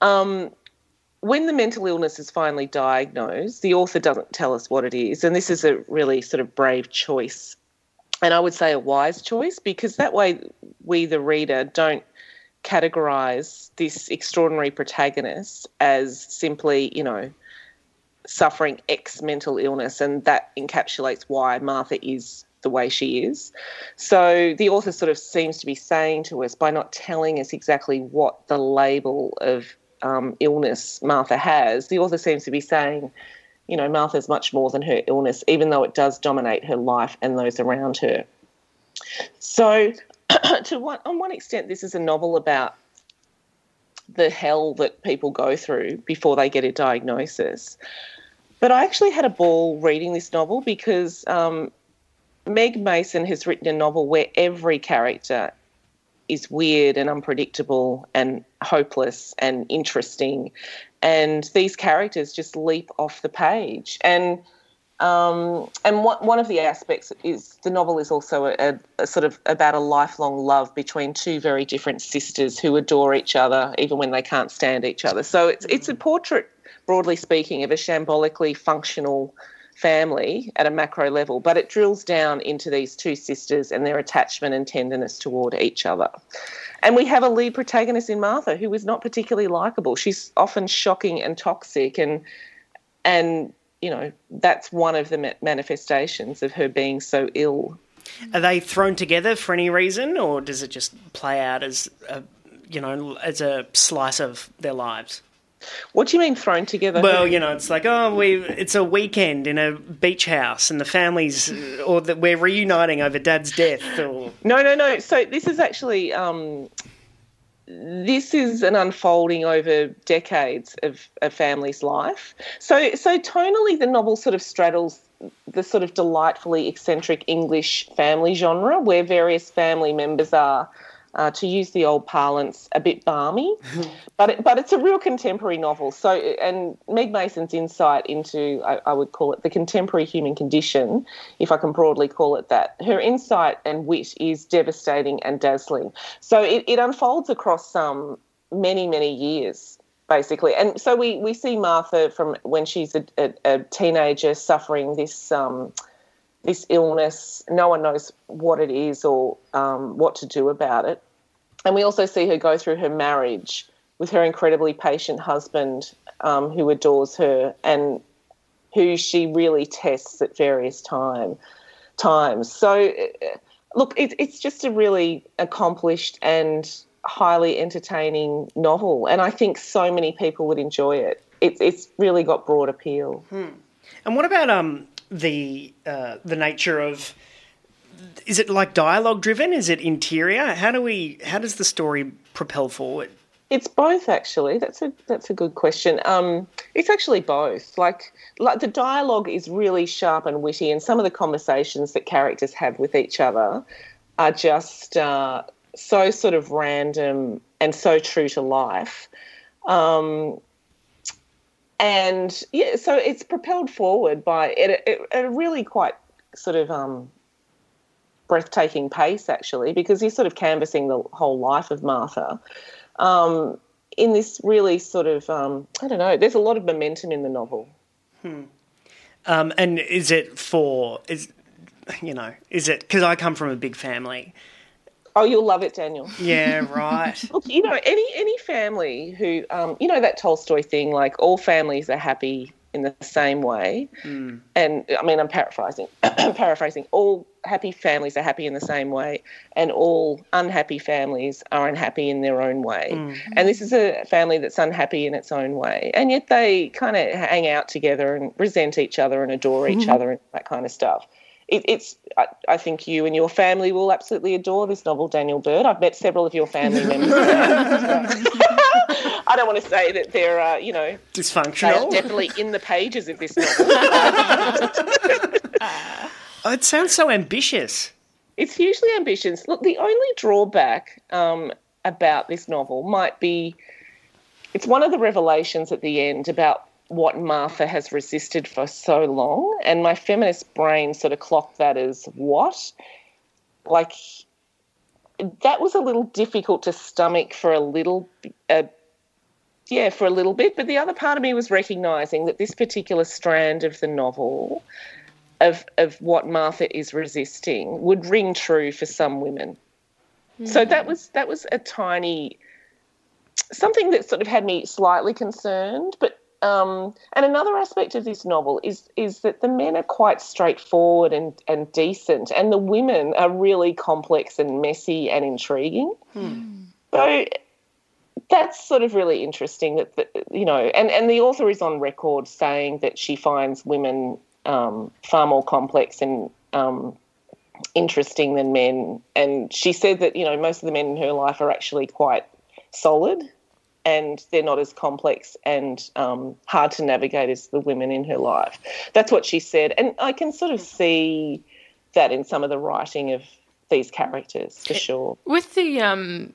um, when the mental illness is finally diagnosed, the author doesn't tell us what it is, and this is a really sort of brave choice, and I would say a wise choice because that way we, the reader, don't categorize this extraordinary protagonist as simply, you know, suffering X mental illness, and that encapsulates why Martha is the way she is. So the author sort of seems to be saying to us by not telling us exactly what the label of um, illness Martha has, the author seems to be saying, you know, Martha's much more than her illness, even though it does dominate her life and those around her. So, to one, on one extent, this is a novel about the hell that people go through before they get a diagnosis. But I actually had a ball reading this novel because um, Meg Mason has written a novel where every character is weird and unpredictable and hopeless and interesting. And these characters just leap off the page. And um, and one, one of the aspects is the novel is also a, a sort of about a lifelong love between two very different sisters who adore each other even when they can't stand each other. So it's it's a portrait, broadly speaking, of a shambolically functional family at a macro level, but it drills down into these two sisters and their attachment and tenderness toward each other. And we have a lead protagonist in Martha who is not particularly likable. She's often shocking and toxic and and you know that's one of the manifestations of her being so ill. Are they thrown together for any reason, or does it just play out as a, you know, as a slice of their lives? What do you mean thrown together? Well, you know, it's like oh, we it's a weekend in a beach house, and the families, or that we're reuniting over Dad's death, or No, no, no. So this is actually um, this is an unfolding over decades of a family's life. So, so tonally, the novel sort of straddles the sort of delightfully eccentric English family genre, where various family members are uh, to use the old parlance, a bit balmy, but it, but it's a real contemporary novel. So, and Meg Mason's insight into, I, I, would call it the contemporary human condition, if I can broadly call it that. Her insight and wit is devastating and dazzling. So it, it unfolds across um, many many years. Basically, and so we, we see Martha from when she's a, a, a teenager suffering this um, this illness. No one knows what it is or um, what to do about it. And we also see her go through her marriage with her incredibly patient husband um, who adores her and who she really tests at various time times. So, uh, look, it, it's just a really accomplished and highly entertaining novel, and I think so many people would enjoy it. it it's really got broad appeal. Hmm. And what about um, the uh, the nature of is it like dialogue driven? Is it interior? How do we? How does the story propel forward? It's both, actually. That's a that's a good question. Um, it's actually both. Like, like the dialogue is really sharp and witty, and some of the conversations that characters have with each other are just uh, so sort of random and so true to life. Um, and yeah, so it's propelled forward by at a, at a really quite sort of um, breathtaking pace, actually, because you're sort of canvassing the whole life of Martha. Um, in this really sort of, um, I don't know, there's a lot of momentum in the novel. Hmm. Um, and is it for, is, you know, is it, because I come from a big family, Oh, you'll love it, Daniel. Yeah, right. Look, you know, any any family who, um, you know, that Tolstoy thing, like all families are happy in the same way. Mm. And I mean, I'm paraphrasing. paraphrasing. All happy families are happy in the same way, and all unhappy families are unhappy in their own way. Mm. And this is a family that's unhappy in its own way, and yet they kind of hang out together and resent each other and adore each Mm-hmm. other and that kind of stuff it, it's I, I, think you and your family will absolutely adore this novel, Daniel Burt. I've met several of your family members. I don't want to say that they're uh, you know dysfunctional. definitely in the pages of this novel. oh, it sounds so ambitious. It's hugely ambitious. Look, the only drawback um, about this novel might be it's one of the revelations at the end about what Martha has resisted for so long. And my feminist brain sort of clocked that as what? Like, that was a little difficult to stomach for a little, uh, yeah, for a little bit. But the other part of me was recognizing that this particular strand of the novel, of of what Martha is resisting, would ring true for some women. Mm-hmm. So that was that was a tiny something that sort of had me slightly concerned, but um, and another aspect of this novel is is that the men are quite straightforward and, and decent, and the women are really complex and messy and intriguing. Hmm. So that's sort of really interesting. That, that you know, and and the author is on record saying that she finds women um, far more complex and um, interesting than men, and she said that you know most of the men in her life are actually quite solid and they're not as complex and um, hard to navigate as the women in her life. That's what she said, and I can sort of see that in some of the writing of these characters for sure. With the um,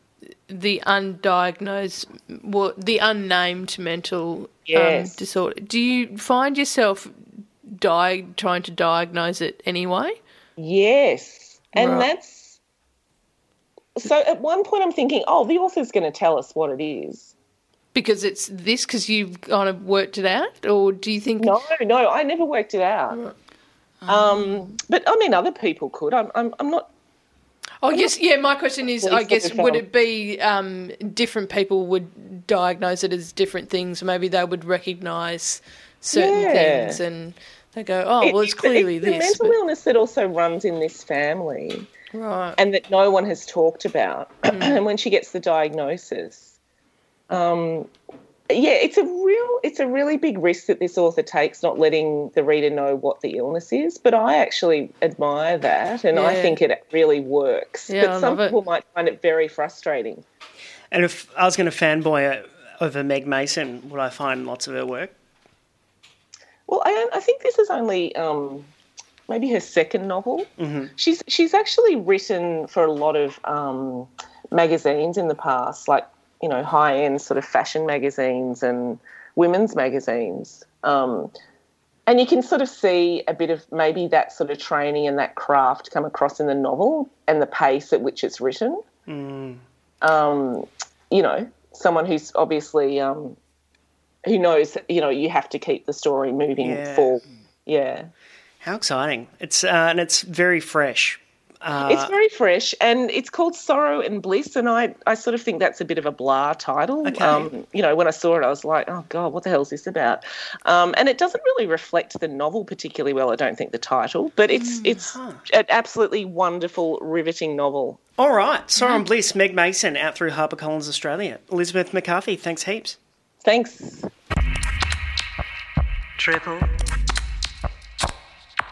the undiagnosed, well, the unnamed mental yes. um, disorder, do you find yourself di- trying to diagnose it anyway? Yes, and Right. that's. So at one point, I'm thinking, oh, the author's going to tell us what it is. Because it's this, because you've kind of worked it out, or do you think? No, no, I never worked it out. Um, but I mean, other people could. I'm, I'm, I'm not. Oh yes, yeah. My question is, I guess, would it be um, different people would diagnose it as different things? Maybe they would recognise certain Yeah. things, and they go, "Oh, well, it's It- clearly it's this." the mental but- illness that also runs in this family, right? and that no one has talked about. Mm. and when she gets the diagnosis, um, yeah, it's a real, it's a really big risk that this author takes, not letting the reader know what the illness is. But I actually admire that, and I think it really works. Yeah, I but some love it. people might find it very frustrating. And if I was going to fanboy over Meg Mason, would I find lots of her work? Well, I, I think this is only um, maybe her second novel. Mm-hmm. She's she's actually written for a lot of um, magazines in the past, like you know high end sort of fashion magazines and women's magazines. Um, and you can sort of see a bit of maybe that sort of training and that craft come across in the novel and the pace at which it's written. Mm. Um, you know, someone who's obviously um, who knows you know you have to keep the story moving Yeah. forward. Yeah. How exciting! It's uh, and it's very fresh. Uh, it's very fresh and it's called Sorrow and Bliss. And I, I sort of think that's a bit of a blah title. Okay. Um, you know, when I saw it, I was like, oh, God, what the hell is this about? Um, and it doesn't really reflect the novel particularly well, I don't think, the title. But it's, it's an absolutely wonderful, riveting novel. All right, Sorrow and Bliss, Meg Mason, out through HarperCollins Australia. Elizabeth McCarthy, thanks heaps. Thanks. Triple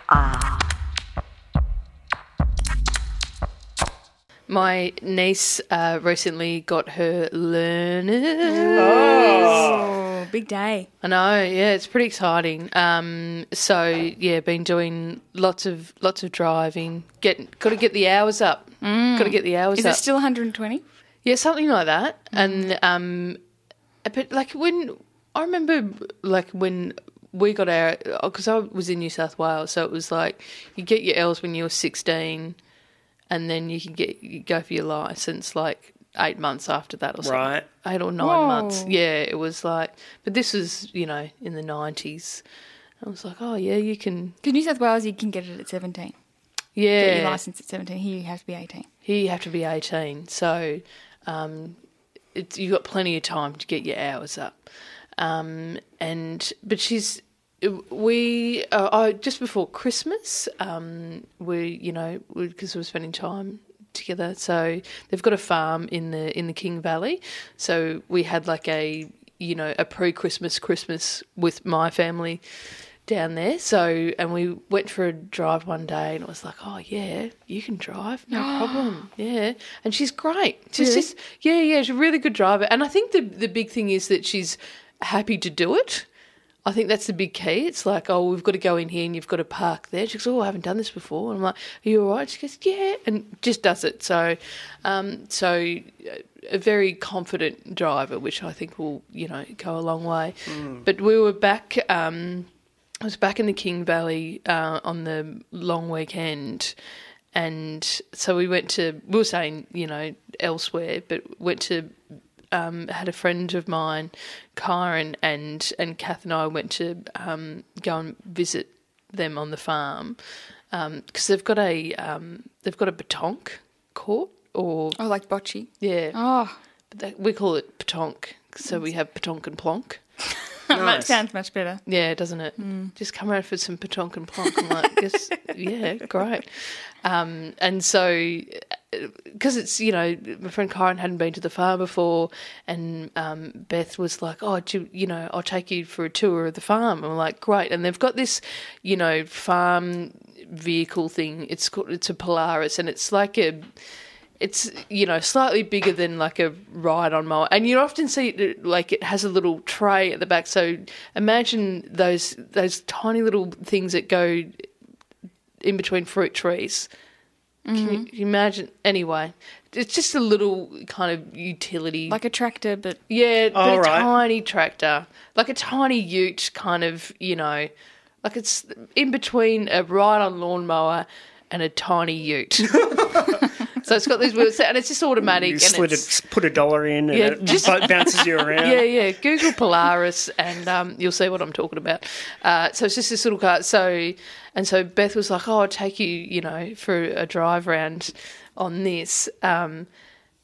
R. My niece uh, recently got her learners. Oh, big day. I know, yeah, it's pretty exciting. Um, so yeah, been doing lots of lots of driving. Get got to get the hours up. Got to get the hours up. Is up. it still 120? Yeah, something like that. And um, but like when I remember, like when we got our, because I was in New South Wales, so it was like you get your L's when you were sixteen, and then you can get you go for your license like eight months after that or something. Right. Eight or nine Whoa. months. Yeah, it was like, but this was you know in the nineties. I was like, oh yeah, you can. Because New South Wales, you can get it at 17. Yeah, Get your license at 17. Here, you have to be 18. Here you have to be 18, so um, it's, you've got plenty of time to get your hours up. Um, and but she's we uh, oh, just before Christmas, um, we you know because we were spending time together. So they've got a farm in the in the King Valley. So we had like a you know a pre Christmas Christmas with my family down there. So, and we went for a drive one day, and it was like, oh yeah, you can drive, no problem, yeah. And she's great. She's Really? just yeah, yeah, she's a really good driver. And I think the the big thing is that she's happy to do it. I think that's the big key. It's like, oh, we've got to go in here and you've got to park there. She goes, oh, I haven't done this before. And I'm like, are you all right? She goes, yeah, and just does it. So, um, so uh, a very confident driver, which I think will, you know, go a long way. But we were back. Um, I was back in the King Valley uh, on the long weekend, and so we went to. We were saying, you know, elsewhere, but went to. Um, had a friend of mine, Kyron, and and Kath and I went to um, go and visit them on the farm because they've got a um, they've got a petanque court or Oh, like bocce. yeah, Oh, but they, we call it petanque. So we have petanque and plonk. that Nice. sounds much better. Yeah, doesn't it? Just come around for some petanque and plonk. I'm like, yes, yeah, great. Um, and so, because it's, you know, my friend Karen hadn't been to the farm before, and um, Beth was like, oh, do you, you know, I'll take you for a tour of the farm. And I'm like, great. And they've got this, you know, farm vehicle thing. It's called, it's a Polaris, and it's like a, it's you know slightly bigger than like a ride on mower, and you often see it like it has a little tray at the back. So imagine those those tiny little things that go in between fruit trees. Can you, can you imagine? Anyway, it's just a little kind of utility, Like a tractor, but yeah, but Oh, a right. tiny tractor, like a tiny Ute, kind of you know, like it's in between a ride-on lawnmower and a tiny Ute. so it's got these wheels, and it's just automatic. You and it's, it, put a dollar in, and Yeah, it just- bounces you around. yeah, yeah. Google Polaris, and um, you'll see what I'm talking about. Uh, so it's just this little car. So, and so Beth was like, "Oh, I'll take you, you know, for a drive around on this." Um,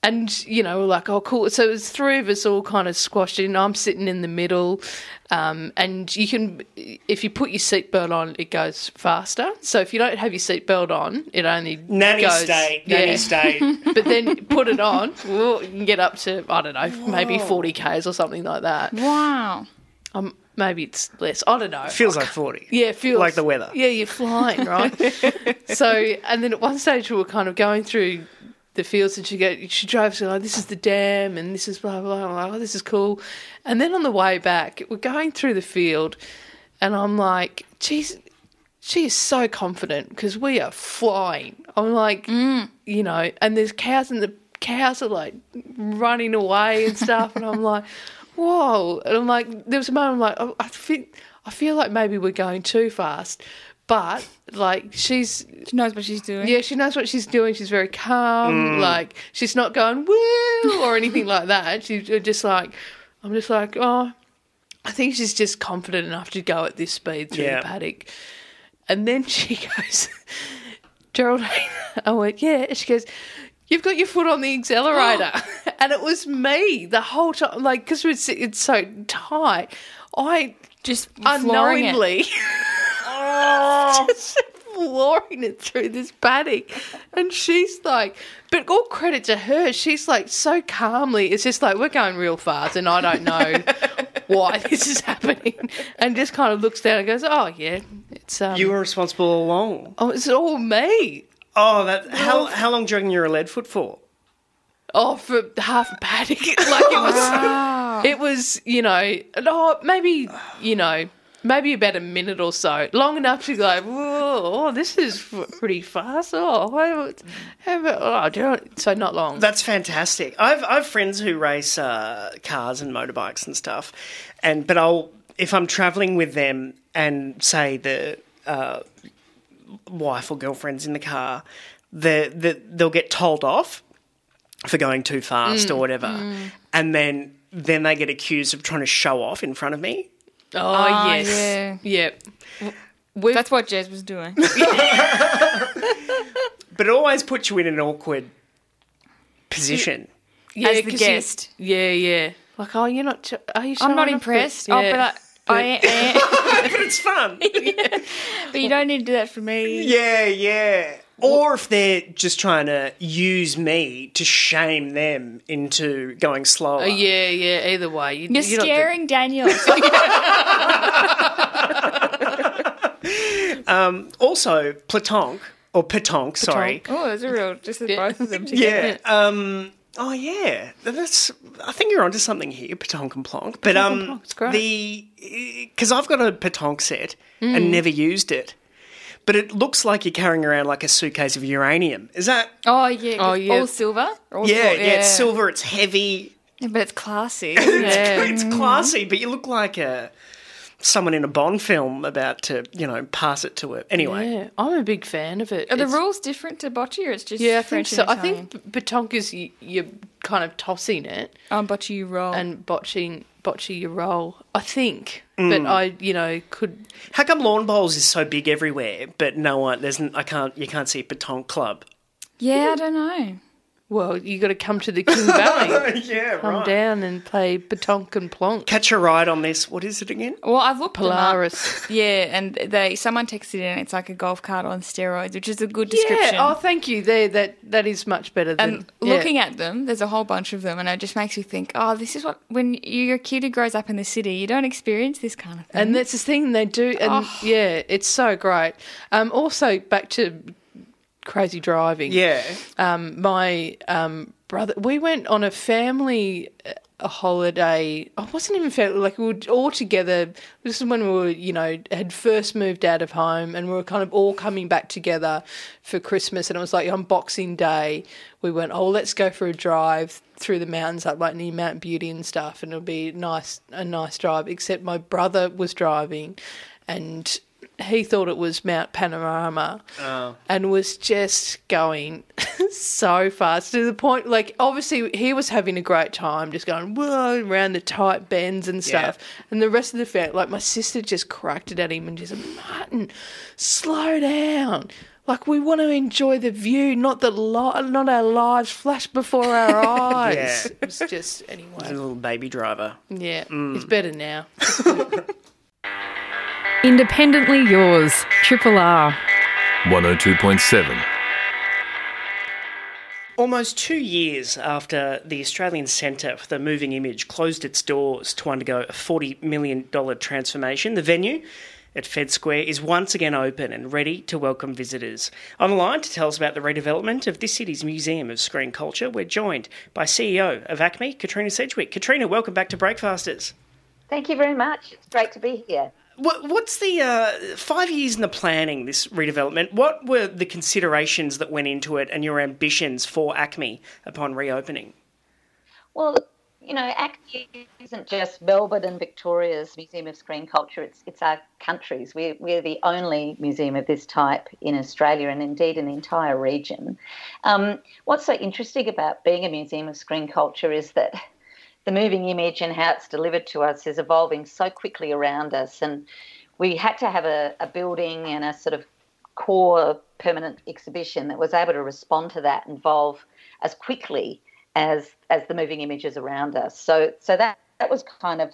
and you know, like, "Oh, cool." So it's three of us all kind of squashed in. I'm sitting in the middle, um, and you can, if you put your seatbelt on, it goes faster. So if you don't have your seatbelt on, it only Nanny goes, state, nanny yeah. state. but then put it on, you can get up to I don't know, maybe forty k's or something like that. wow. Um, maybe it's less. I don't know. Feels like 40. Yeah, feels like the weather. Yeah, you're flying, right? so, and then at one stage we were kind of going through the fields, and she go, she drives. Like, "This is the dam, and this is blah blah blah." I'm like, oh, this is cool. And then on the way back, we're going through the field, and I'm like, "Geez, she is so confident because we are flying." I'm like, mm. you know, and there's cows, and the cows are like running away and stuff, and I'm like, "Whoa!" And I'm like, there was a moment I'm like, oh, I feel, I feel like maybe we're going too fast. But like she's She knows what she's doing. yeah, she knows what she's doing. She's very calm. Mm. Like she's not going woo or anything like that. She's uh, just like, I'm just like, oh, I think she's just confident enough to go at this speed through Yeah. the paddock. And then she goes, Geraldine, I went, yeah. And she goes, you've got your foot on the accelerator. and it was me the whole time, like, because it's, it's so tight. I Just flooring it. just flooring it through this paddock. And she's like, but all credit to her, she's like so calmly, it's just like, we're going real fast and I don't know why this is happening. And just kind of looks down and goes, oh, yeah, it's, um, You were responsible all along. oh, it's all me. Oh, that how how long do you reckon you were lead foot for? Oh, for half a paddock. like it was, it was, you know, oh, maybe, you know, maybe about a minute or so, long enough to go, whoa, oh, this is pretty fast. Oh, how, how about, oh, you know, so not long. That's fantastic. I've I've friends who race uh, cars and motorbikes and stuff, and but I'll if I'm traveling with them and say the uh, wife or girlfriend's in the car, the, the they'll get told off for going too fast or whatever, and then then they get accused of trying to show off in front of me. Oh, Ah, yes. yeah. Yep. We've, That's what Jez was doing. But it always puts you in an awkward position. yeah, as the 'cause you- guest. yeah, yeah. Like, oh, you're not, are you I'm showing not off? impressed. Yeah. Oh, but I, I am. but it's fun. but you don't need to do that for me. Yeah, yeah. Or if they're just trying to use me to shame them into going slower. Oh, yeah, yeah, either way. You, You're you're not the- scaring Daniel. Also, Platonk, or Petanque, sorry. oh, there's a real, just the both of them together. Yeah. Um, oh, yeah. That's. I think you're onto something here, Petanque and Plonk. But um, Plonk, it's great. the because I've got a Petanque set and never used it. But it looks like you're carrying around like a suitcase of uranium. Is that? Oh yeah, Oh, yeah. all silver. All Yeah, sil- yeah, It's silver. It's heavy. Yeah, but it's classy. Yeah. It's classy, but you look like a someone in a Bond film about to, you know, pass it to it. Anyway, Yeah, I'm a big fan of it. Are the It's- rules different to bocce, or it's just Yeah, I think French so. and I think Petanque is you, you're kind of tossing it on bocce you roll. and botching bocce your roll. I think, Mm. but I you know could how come lawn bowls is so big everywhere, but no one there's I can't you can't see a Petanque club? yeah, I don't know. Well you got to come to the King Valley, yeah, come down and play Petanque and Plonk. Catch a ride on this. What is it again? Well, I've looked them up. Polaris. Yeah, and they someone texted in. It's like a golf cart on steroids, which is a good description. Yeah. Oh, thank you. There, that that is much better than and yeah. looking at them, there's a whole bunch of them, and it just makes you think, oh, this is what when you're kid who grows up in the city, you don't experience this kind of thing. And that's the thing they do, and Oh. yeah, it's so great. Um, also, back to crazy driving. Yeah. um, my um, brother, we went on a family uh, a holiday. I wasn't even family, like we were all together. This is when we were, you know, had first moved out of home and we were kind of all coming back together for Christmas. And it was like on Boxing Day, we went, oh, let's go for a drive through the mountains up like near Mount Beauty and stuff. And it'll be nice, a nice drive. Except my brother was driving and he thought it was Mount Panorama oh. and was just going so fast to the point like obviously he was having a great time just going whoa around the tight bends and stuff. And the rest of the family like my sister just cracked it at him and just said, Martin slow down. Like we want to enjoy the view not the li- not our lives flash before our eyes. Yeah. it was just A little baby driver. yeah. Mm. It's better now Independently yours, Triple R. 102.7. Almost two years after the Australian Centre for the Moving Image closed its doors to undergo a $40 million transformation, the venue at Fed Square is once again open and ready to welcome visitors. On the line to tell us about the redevelopment of this city's Museum of Screen Culture, we're joined by CEO of ACMI, Katrina Sedgwick. Katrina, welcome back to Breakfasters. Thank you very much. It's great to be here. What, what's the uh, five years in the planning, this redevelopment? What were the considerations that went into it and your ambitions for ACMI upon reopening? Well, you know, ACMI isn't just Melbourne and Victoria's Museum of Screen Culture, it's, it's our country's. We're, we're the only museum of this type in Australia and indeed in the entire region. Um, what's so interesting about being a museum of screen culture is that the moving image and how it's delivered to us is evolving so quickly around us. And we had to have a, a building and a sort of core permanent exhibition that was able to respond to that, and evolve as quickly as as the moving images around us. So so that that was kind of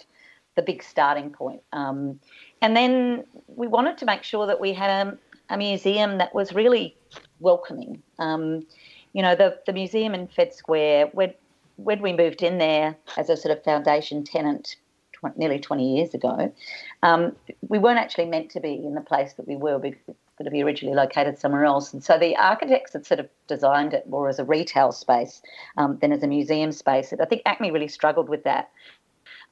the big starting point. Um, and then we wanted to make sure that we had a, a museum that was really welcoming. Um, you know, the the museum in Fed Square, when when we moved in there as a sort of foundation tenant tw- nearly 20 years ago, um, we weren't actually meant to be in the place that we were. We going to be originally located somewhere else. And so the architects had sort of designed it more as a retail space um, than as a museum space. I think ACMI really struggled with that.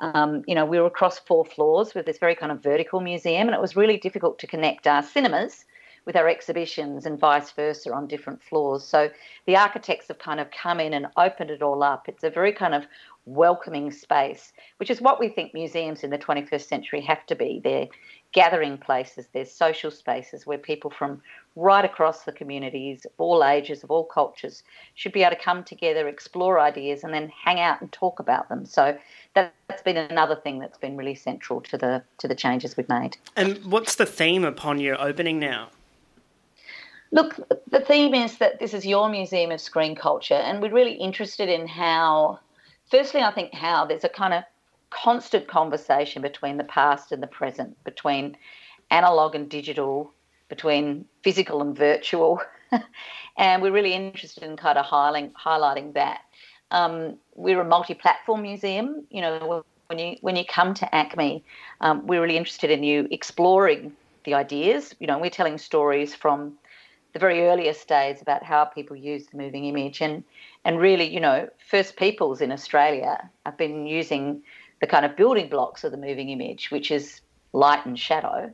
Um, you know, we were across four floors with this very kind of vertical museum, and it was really difficult to connect our cinemas with our exhibitions and vice versa on different floors. So the architects have kind of come in and opened it all up. It's a very kind of welcoming space, which is what we think museums in the 21st century have to be. They're gathering places, they're social spaces where people from right across the communities, of all ages, of all cultures, should be able to come together, explore ideas, and then hang out and talk about them. So that's been another thing that's been really central to the to the changes we've made. And what's the theme upon your opening now? Look, the theme is that this is your museum of screen culture, and we're really interested in how, firstly, I think how there's a kind of constant conversation between the past and the present, between analog and digital, between physical and virtual. and we're really interested in kind of highlighting, that. Um, we're a multi-platform museum. You know, when you when you come to ACMI, um, we're really interested in you exploring the ideas. You know, we're telling stories from the very earliest days about how people use the moving image. And and really you know first peoples in australia have been using the kind of building blocks of the moving image which is light and shadow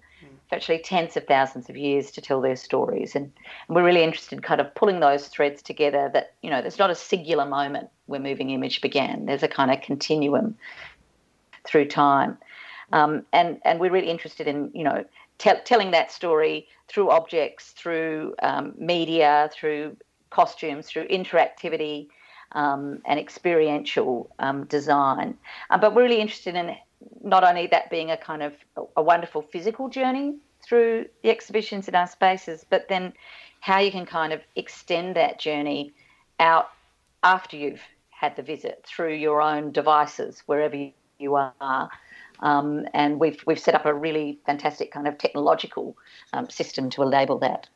for actually tens of thousands of years to tell their stories. And, and we're really interested in kind of pulling those threads together that you know there's not a singular moment where moving image began. There's a kind of continuum through time. Um, and and we're really interested in you know telling that story through objects, through um, media, through costumes, through interactivity um, and experiential um, design. Uh, but we're really interested in not only that being a kind of a wonderful physical journey through the exhibitions in our spaces, but then how you can kind of extend that journey out after you've had the visit through your own devices, wherever you are. Um, and we've we've set up a really fantastic kind of technological um, system to enable that.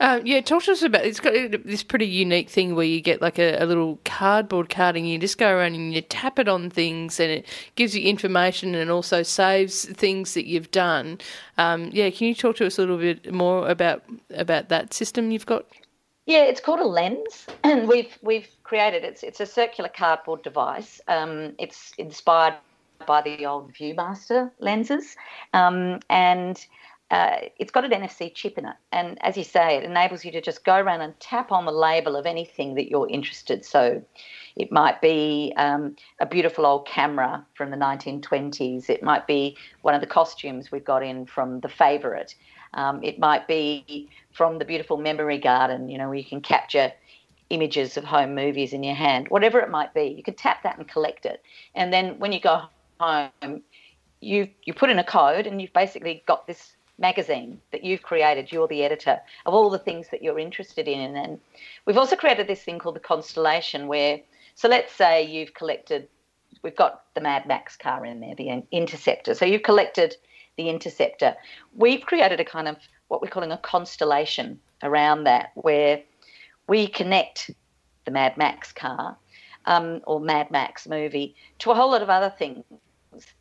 Uh, yeah, talk to us about it's got this pretty unique thing where you get like a, a, little cardboard card and you just go around and you tap it on things and it gives you information and also saves things that you've done. Um, yeah, can you talk to us a little bit more about about that system you've got? Yeah, it's called a lens, and we've we've created it's it's a circular cardboard device. Um, it's inspired by the old ViewMaster lenses, um, and uh, it's got an NFC chip in it. And as you say, it enables you to just go around and tap on the label of anything that you're interested. So it might be um, a beautiful old camera from the 1920s. It might be one of the costumes we've got in from The Favourite. Um, it might be from the beautiful memory garden, you know, where you can capture images of home movies in your hand, whatever it might be. You can tap that and collect it. And then when you go home, you you put in a code and you've basically got this magazine that you've created. You're the editor of all the things that you're interested in. And we've also created this thing called the Constellation, where so let's say you've collected, we've got the Mad Max car in there, the Interceptor. So you've collected the Interceptor. We've created a kind of what we're calling a constellation around that, where we connect the Mad Max car um, or Mad Max movie to a whole lot of other things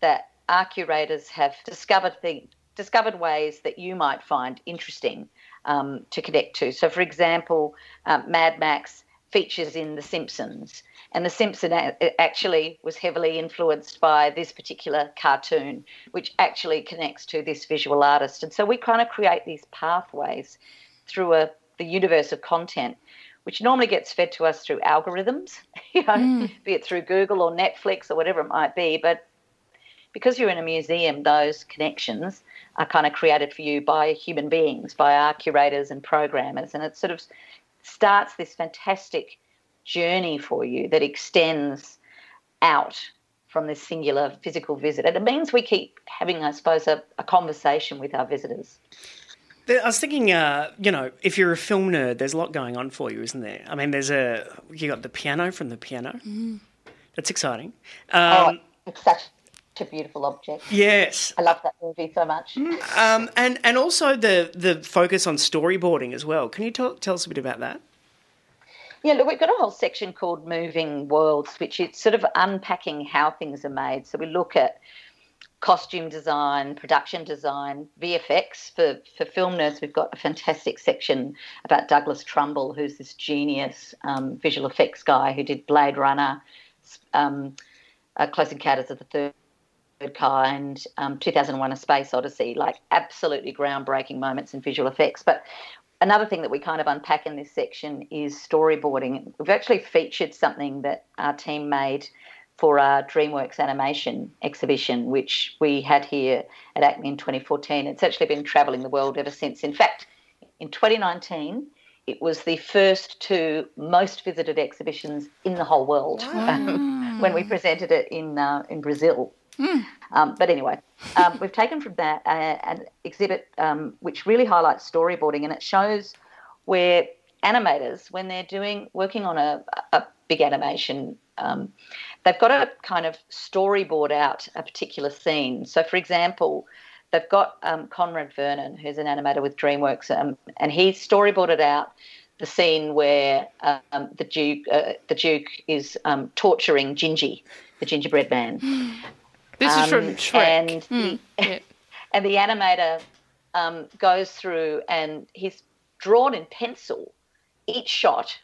that our curators have discovered the discovered ways that you might find interesting um, to connect to. So, for example, um, Mad Max features in The Simpsons, and The Simpsons actually was heavily influenced by this particular cartoon, which actually connects to this visual artist. And so we kind of create these pathways through a, the universe of content which normally gets fed to us through algorithms, you know, mm. be it through Google or Netflix or whatever it might be. But because you're in a museum, those connections are kind of created for you by human beings, by our curators and programmers. And it sort of starts this fantastic journey for you that extends out from this singular physical visit. And it means we keep having, I suppose, a, a conversation with our visitors. I was thinking, uh, you know, if you're a film nerd, there's a lot going on for you, isn't there? I mean, there's a you got the piano from the piano. Mm. That's exciting. Um, oh, it's such a beautiful object. Yes, I love that movie so much. Mm. Um, and and also the the focus on storyboarding as well. Can you tell tell us a bit about that? Yeah, look, we've got a whole section called Moving Worlds, which is sort of unpacking how things are made. So we look at costume design, production design, VFX. For, for film nerds, we've got a fantastic section about Douglas Trumbull, who's this genius um, visual effects guy who did Blade Runner, um, uh, Close Encounters of the Third Kind, um, 2001 A Space Odyssey, like absolutely groundbreaking moments in visual effects. But another thing that we kind of unpack in this section is storyboarding. We've actually featured something that our team made for our DreamWorks animation exhibition, which we had here at ACMI in 2014. It's actually been travelling the world ever since. In fact, in 2019, it was the first two most visited exhibitions in the whole world wow. um, when we presented it in uh, in Brazil. Mm. Um, but anyway, um, we've taken from that uh, an exhibit um, which really highlights storyboarding, and it shows where animators, when they're doing working on a, a big animation, um, they've got to kind of storyboard out a particular scene. So, for example, they've got um, Conrad Vernon, who's an animator with DreamWorks, um, and he storyboarded out the scene where um, the Duke uh, the Duke is um, torturing Gingy, the gingerbread man. This is from um, Shrek. And, mm, the, and the animator um, goes through and he's drawn in pencil each shot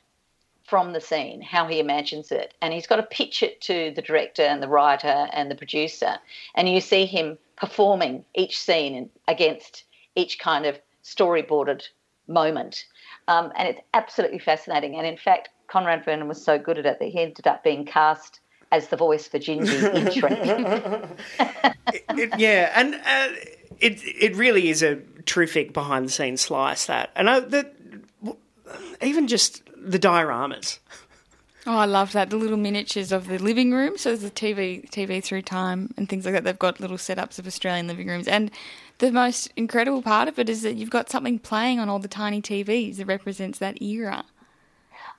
from the scene, how he imagines it. And he's got to pitch it to the director and the writer and the producer. And you see him performing each scene against each kind of storyboarded moment. Um, and it's absolutely fascinating. And in fact, Conrad Vernon was so good at it that he ended up being cast as the voice for Gingy in Shrek. it, it, yeah, and uh, it it really is a terrific behind the scenes slice that, and I, that even just the dioramas. Oh, I love that. The little miniatures of the living room. So there's the TV, TV through time and things like that. They've got little setups of Australian living rooms. And the most incredible part of it is that you've got something playing on all the tiny TVs that represents that era.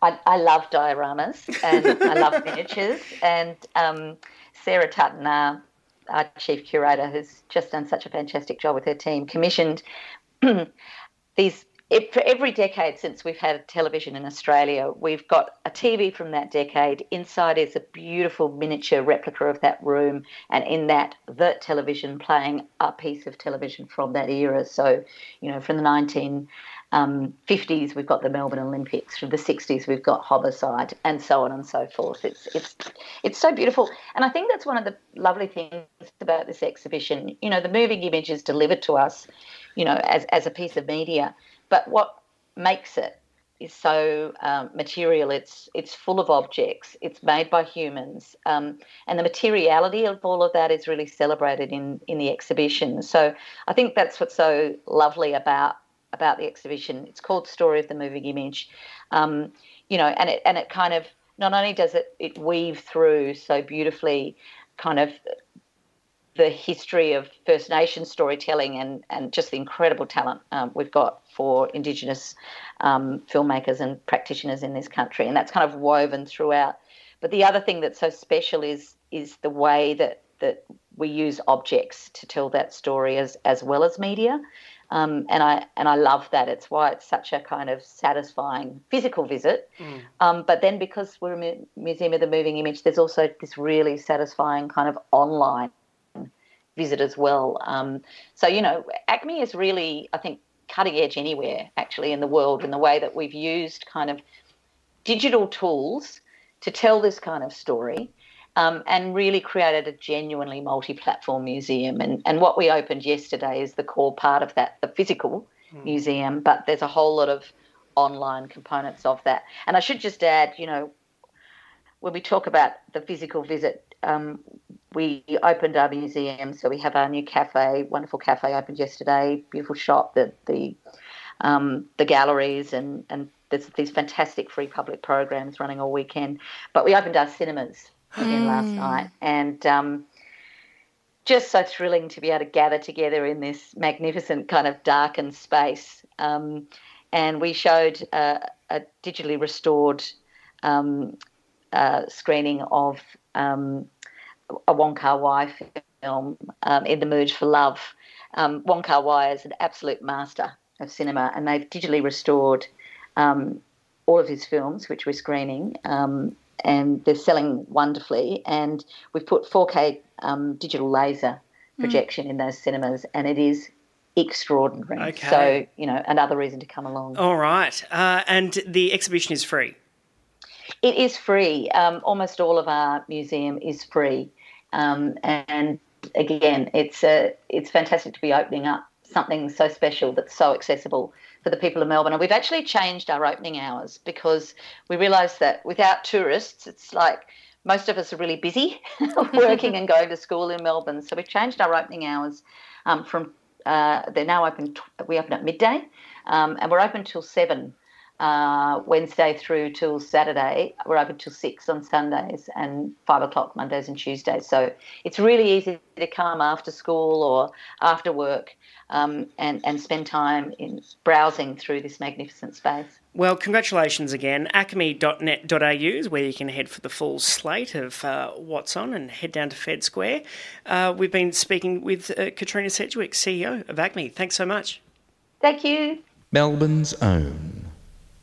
I, I love dioramas and I love miniatures. And um, Sarah Tutton, our, our chief curator, who's just done such a fantastic job with her team, commissioned these it, for every decade since we've had television in Australia, we've got a TV from that decade. Inside is a beautiful miniature replica of that room, and in that, the television playing a piece of television from that era. So, you know, from the 1950s, um, we've got the Melbourne Olympics. From the 60s, we've got Homicide, and so on and so forth. It's it's it's so beautiful, and I think that's one of the lovely things about this exhibition. You know, the moving image is delivered to us, you know, as as a piece of media but what makes it is so um, material. It's it's full of objects. It's made by humans, um, and the materiality of all of that is really celebrated in in the exhibition. So I think that's what's so lovely about about the exhibition. It's called Story of the Moving Image, um, you know, and it and it kind of not only does it it weave through so beautifully, kind of the history of First Nation storytelling and, and just the incredible talent um, we've got for Indigenous um, filmmakers and practitioners in this country, and that's kind of woven throughout. But the other thing that's so special is is the way that that we use objects to tell that story as as well as media. Um, and I and I love that. It's why it's such a kind of satisfying physical visit. Mm. Um, but then because we're a museum of the moving image, there's also this really satisfying kind of online visit as well. Um, so, you know, ACMI is really, I think, cutting edge anywhere actually in the world in the way that we've used kind of digital tools to tell this kind of story. Um, and really created a genuinely multi-platform museum. And, and what we opened yesterday is the core part of that, the physical mm. museum. But there's a whole lot of online components of that. And I should just add, you know, when we talk about the physical visit, um, we opened our museum, so we have our new cafe, wonderful cafe opened yesterday, beautiful shop, the the um, the galleries and and there's these fantastic free public programs running all weekend. But we opened our cinemas again mm. last night, and um, just so thrilling to be able to gather together in this magnificent kind of darkened space. Um, and we showed uh, a digitally restored um, uh, screening of um, a Wong Kar Wai film, um, In the Mood for Love. Um, Wong Kar Wai is an absolute master of cinema, and they've digitally restored um, all of his films, which we're screening, um, and they're selling wonderfully. And we've put 4K um, digital laser hmm. projection mm. in those cinemas, and it is extraordinary. Okay. So, you know, another reason to come along. All right. Uh, and the exhibition is free? It is free. Um, almost all of our museum is free. Um, and again, it's a, it's fantastic to be opening up something so special that's so accessible for the people of Melbourne. And we've actually changed our opening hours because we realised that without tourists, it's like most of us are really busy working and going to school in Melbourne. So we've changed our opening hours um, from uh, they're now open. We open at midday, um, and we're open till seven uh, Wednesday through till Saturday. We're open till six on Sundays and five o'clock Mondays and Tuesdays. So it's really easy to come after school or after work um, and, and spend time in browsing through this magnificent space. Well, congratulations again. acmi.net.au is where you can head for the full slate of uh, what's on and head down to Fed Square. Uh, we've been speaking with uh, Katrina Sedgwick, CEO of ACMI. Thanks so much. Thank you. Melbourne's own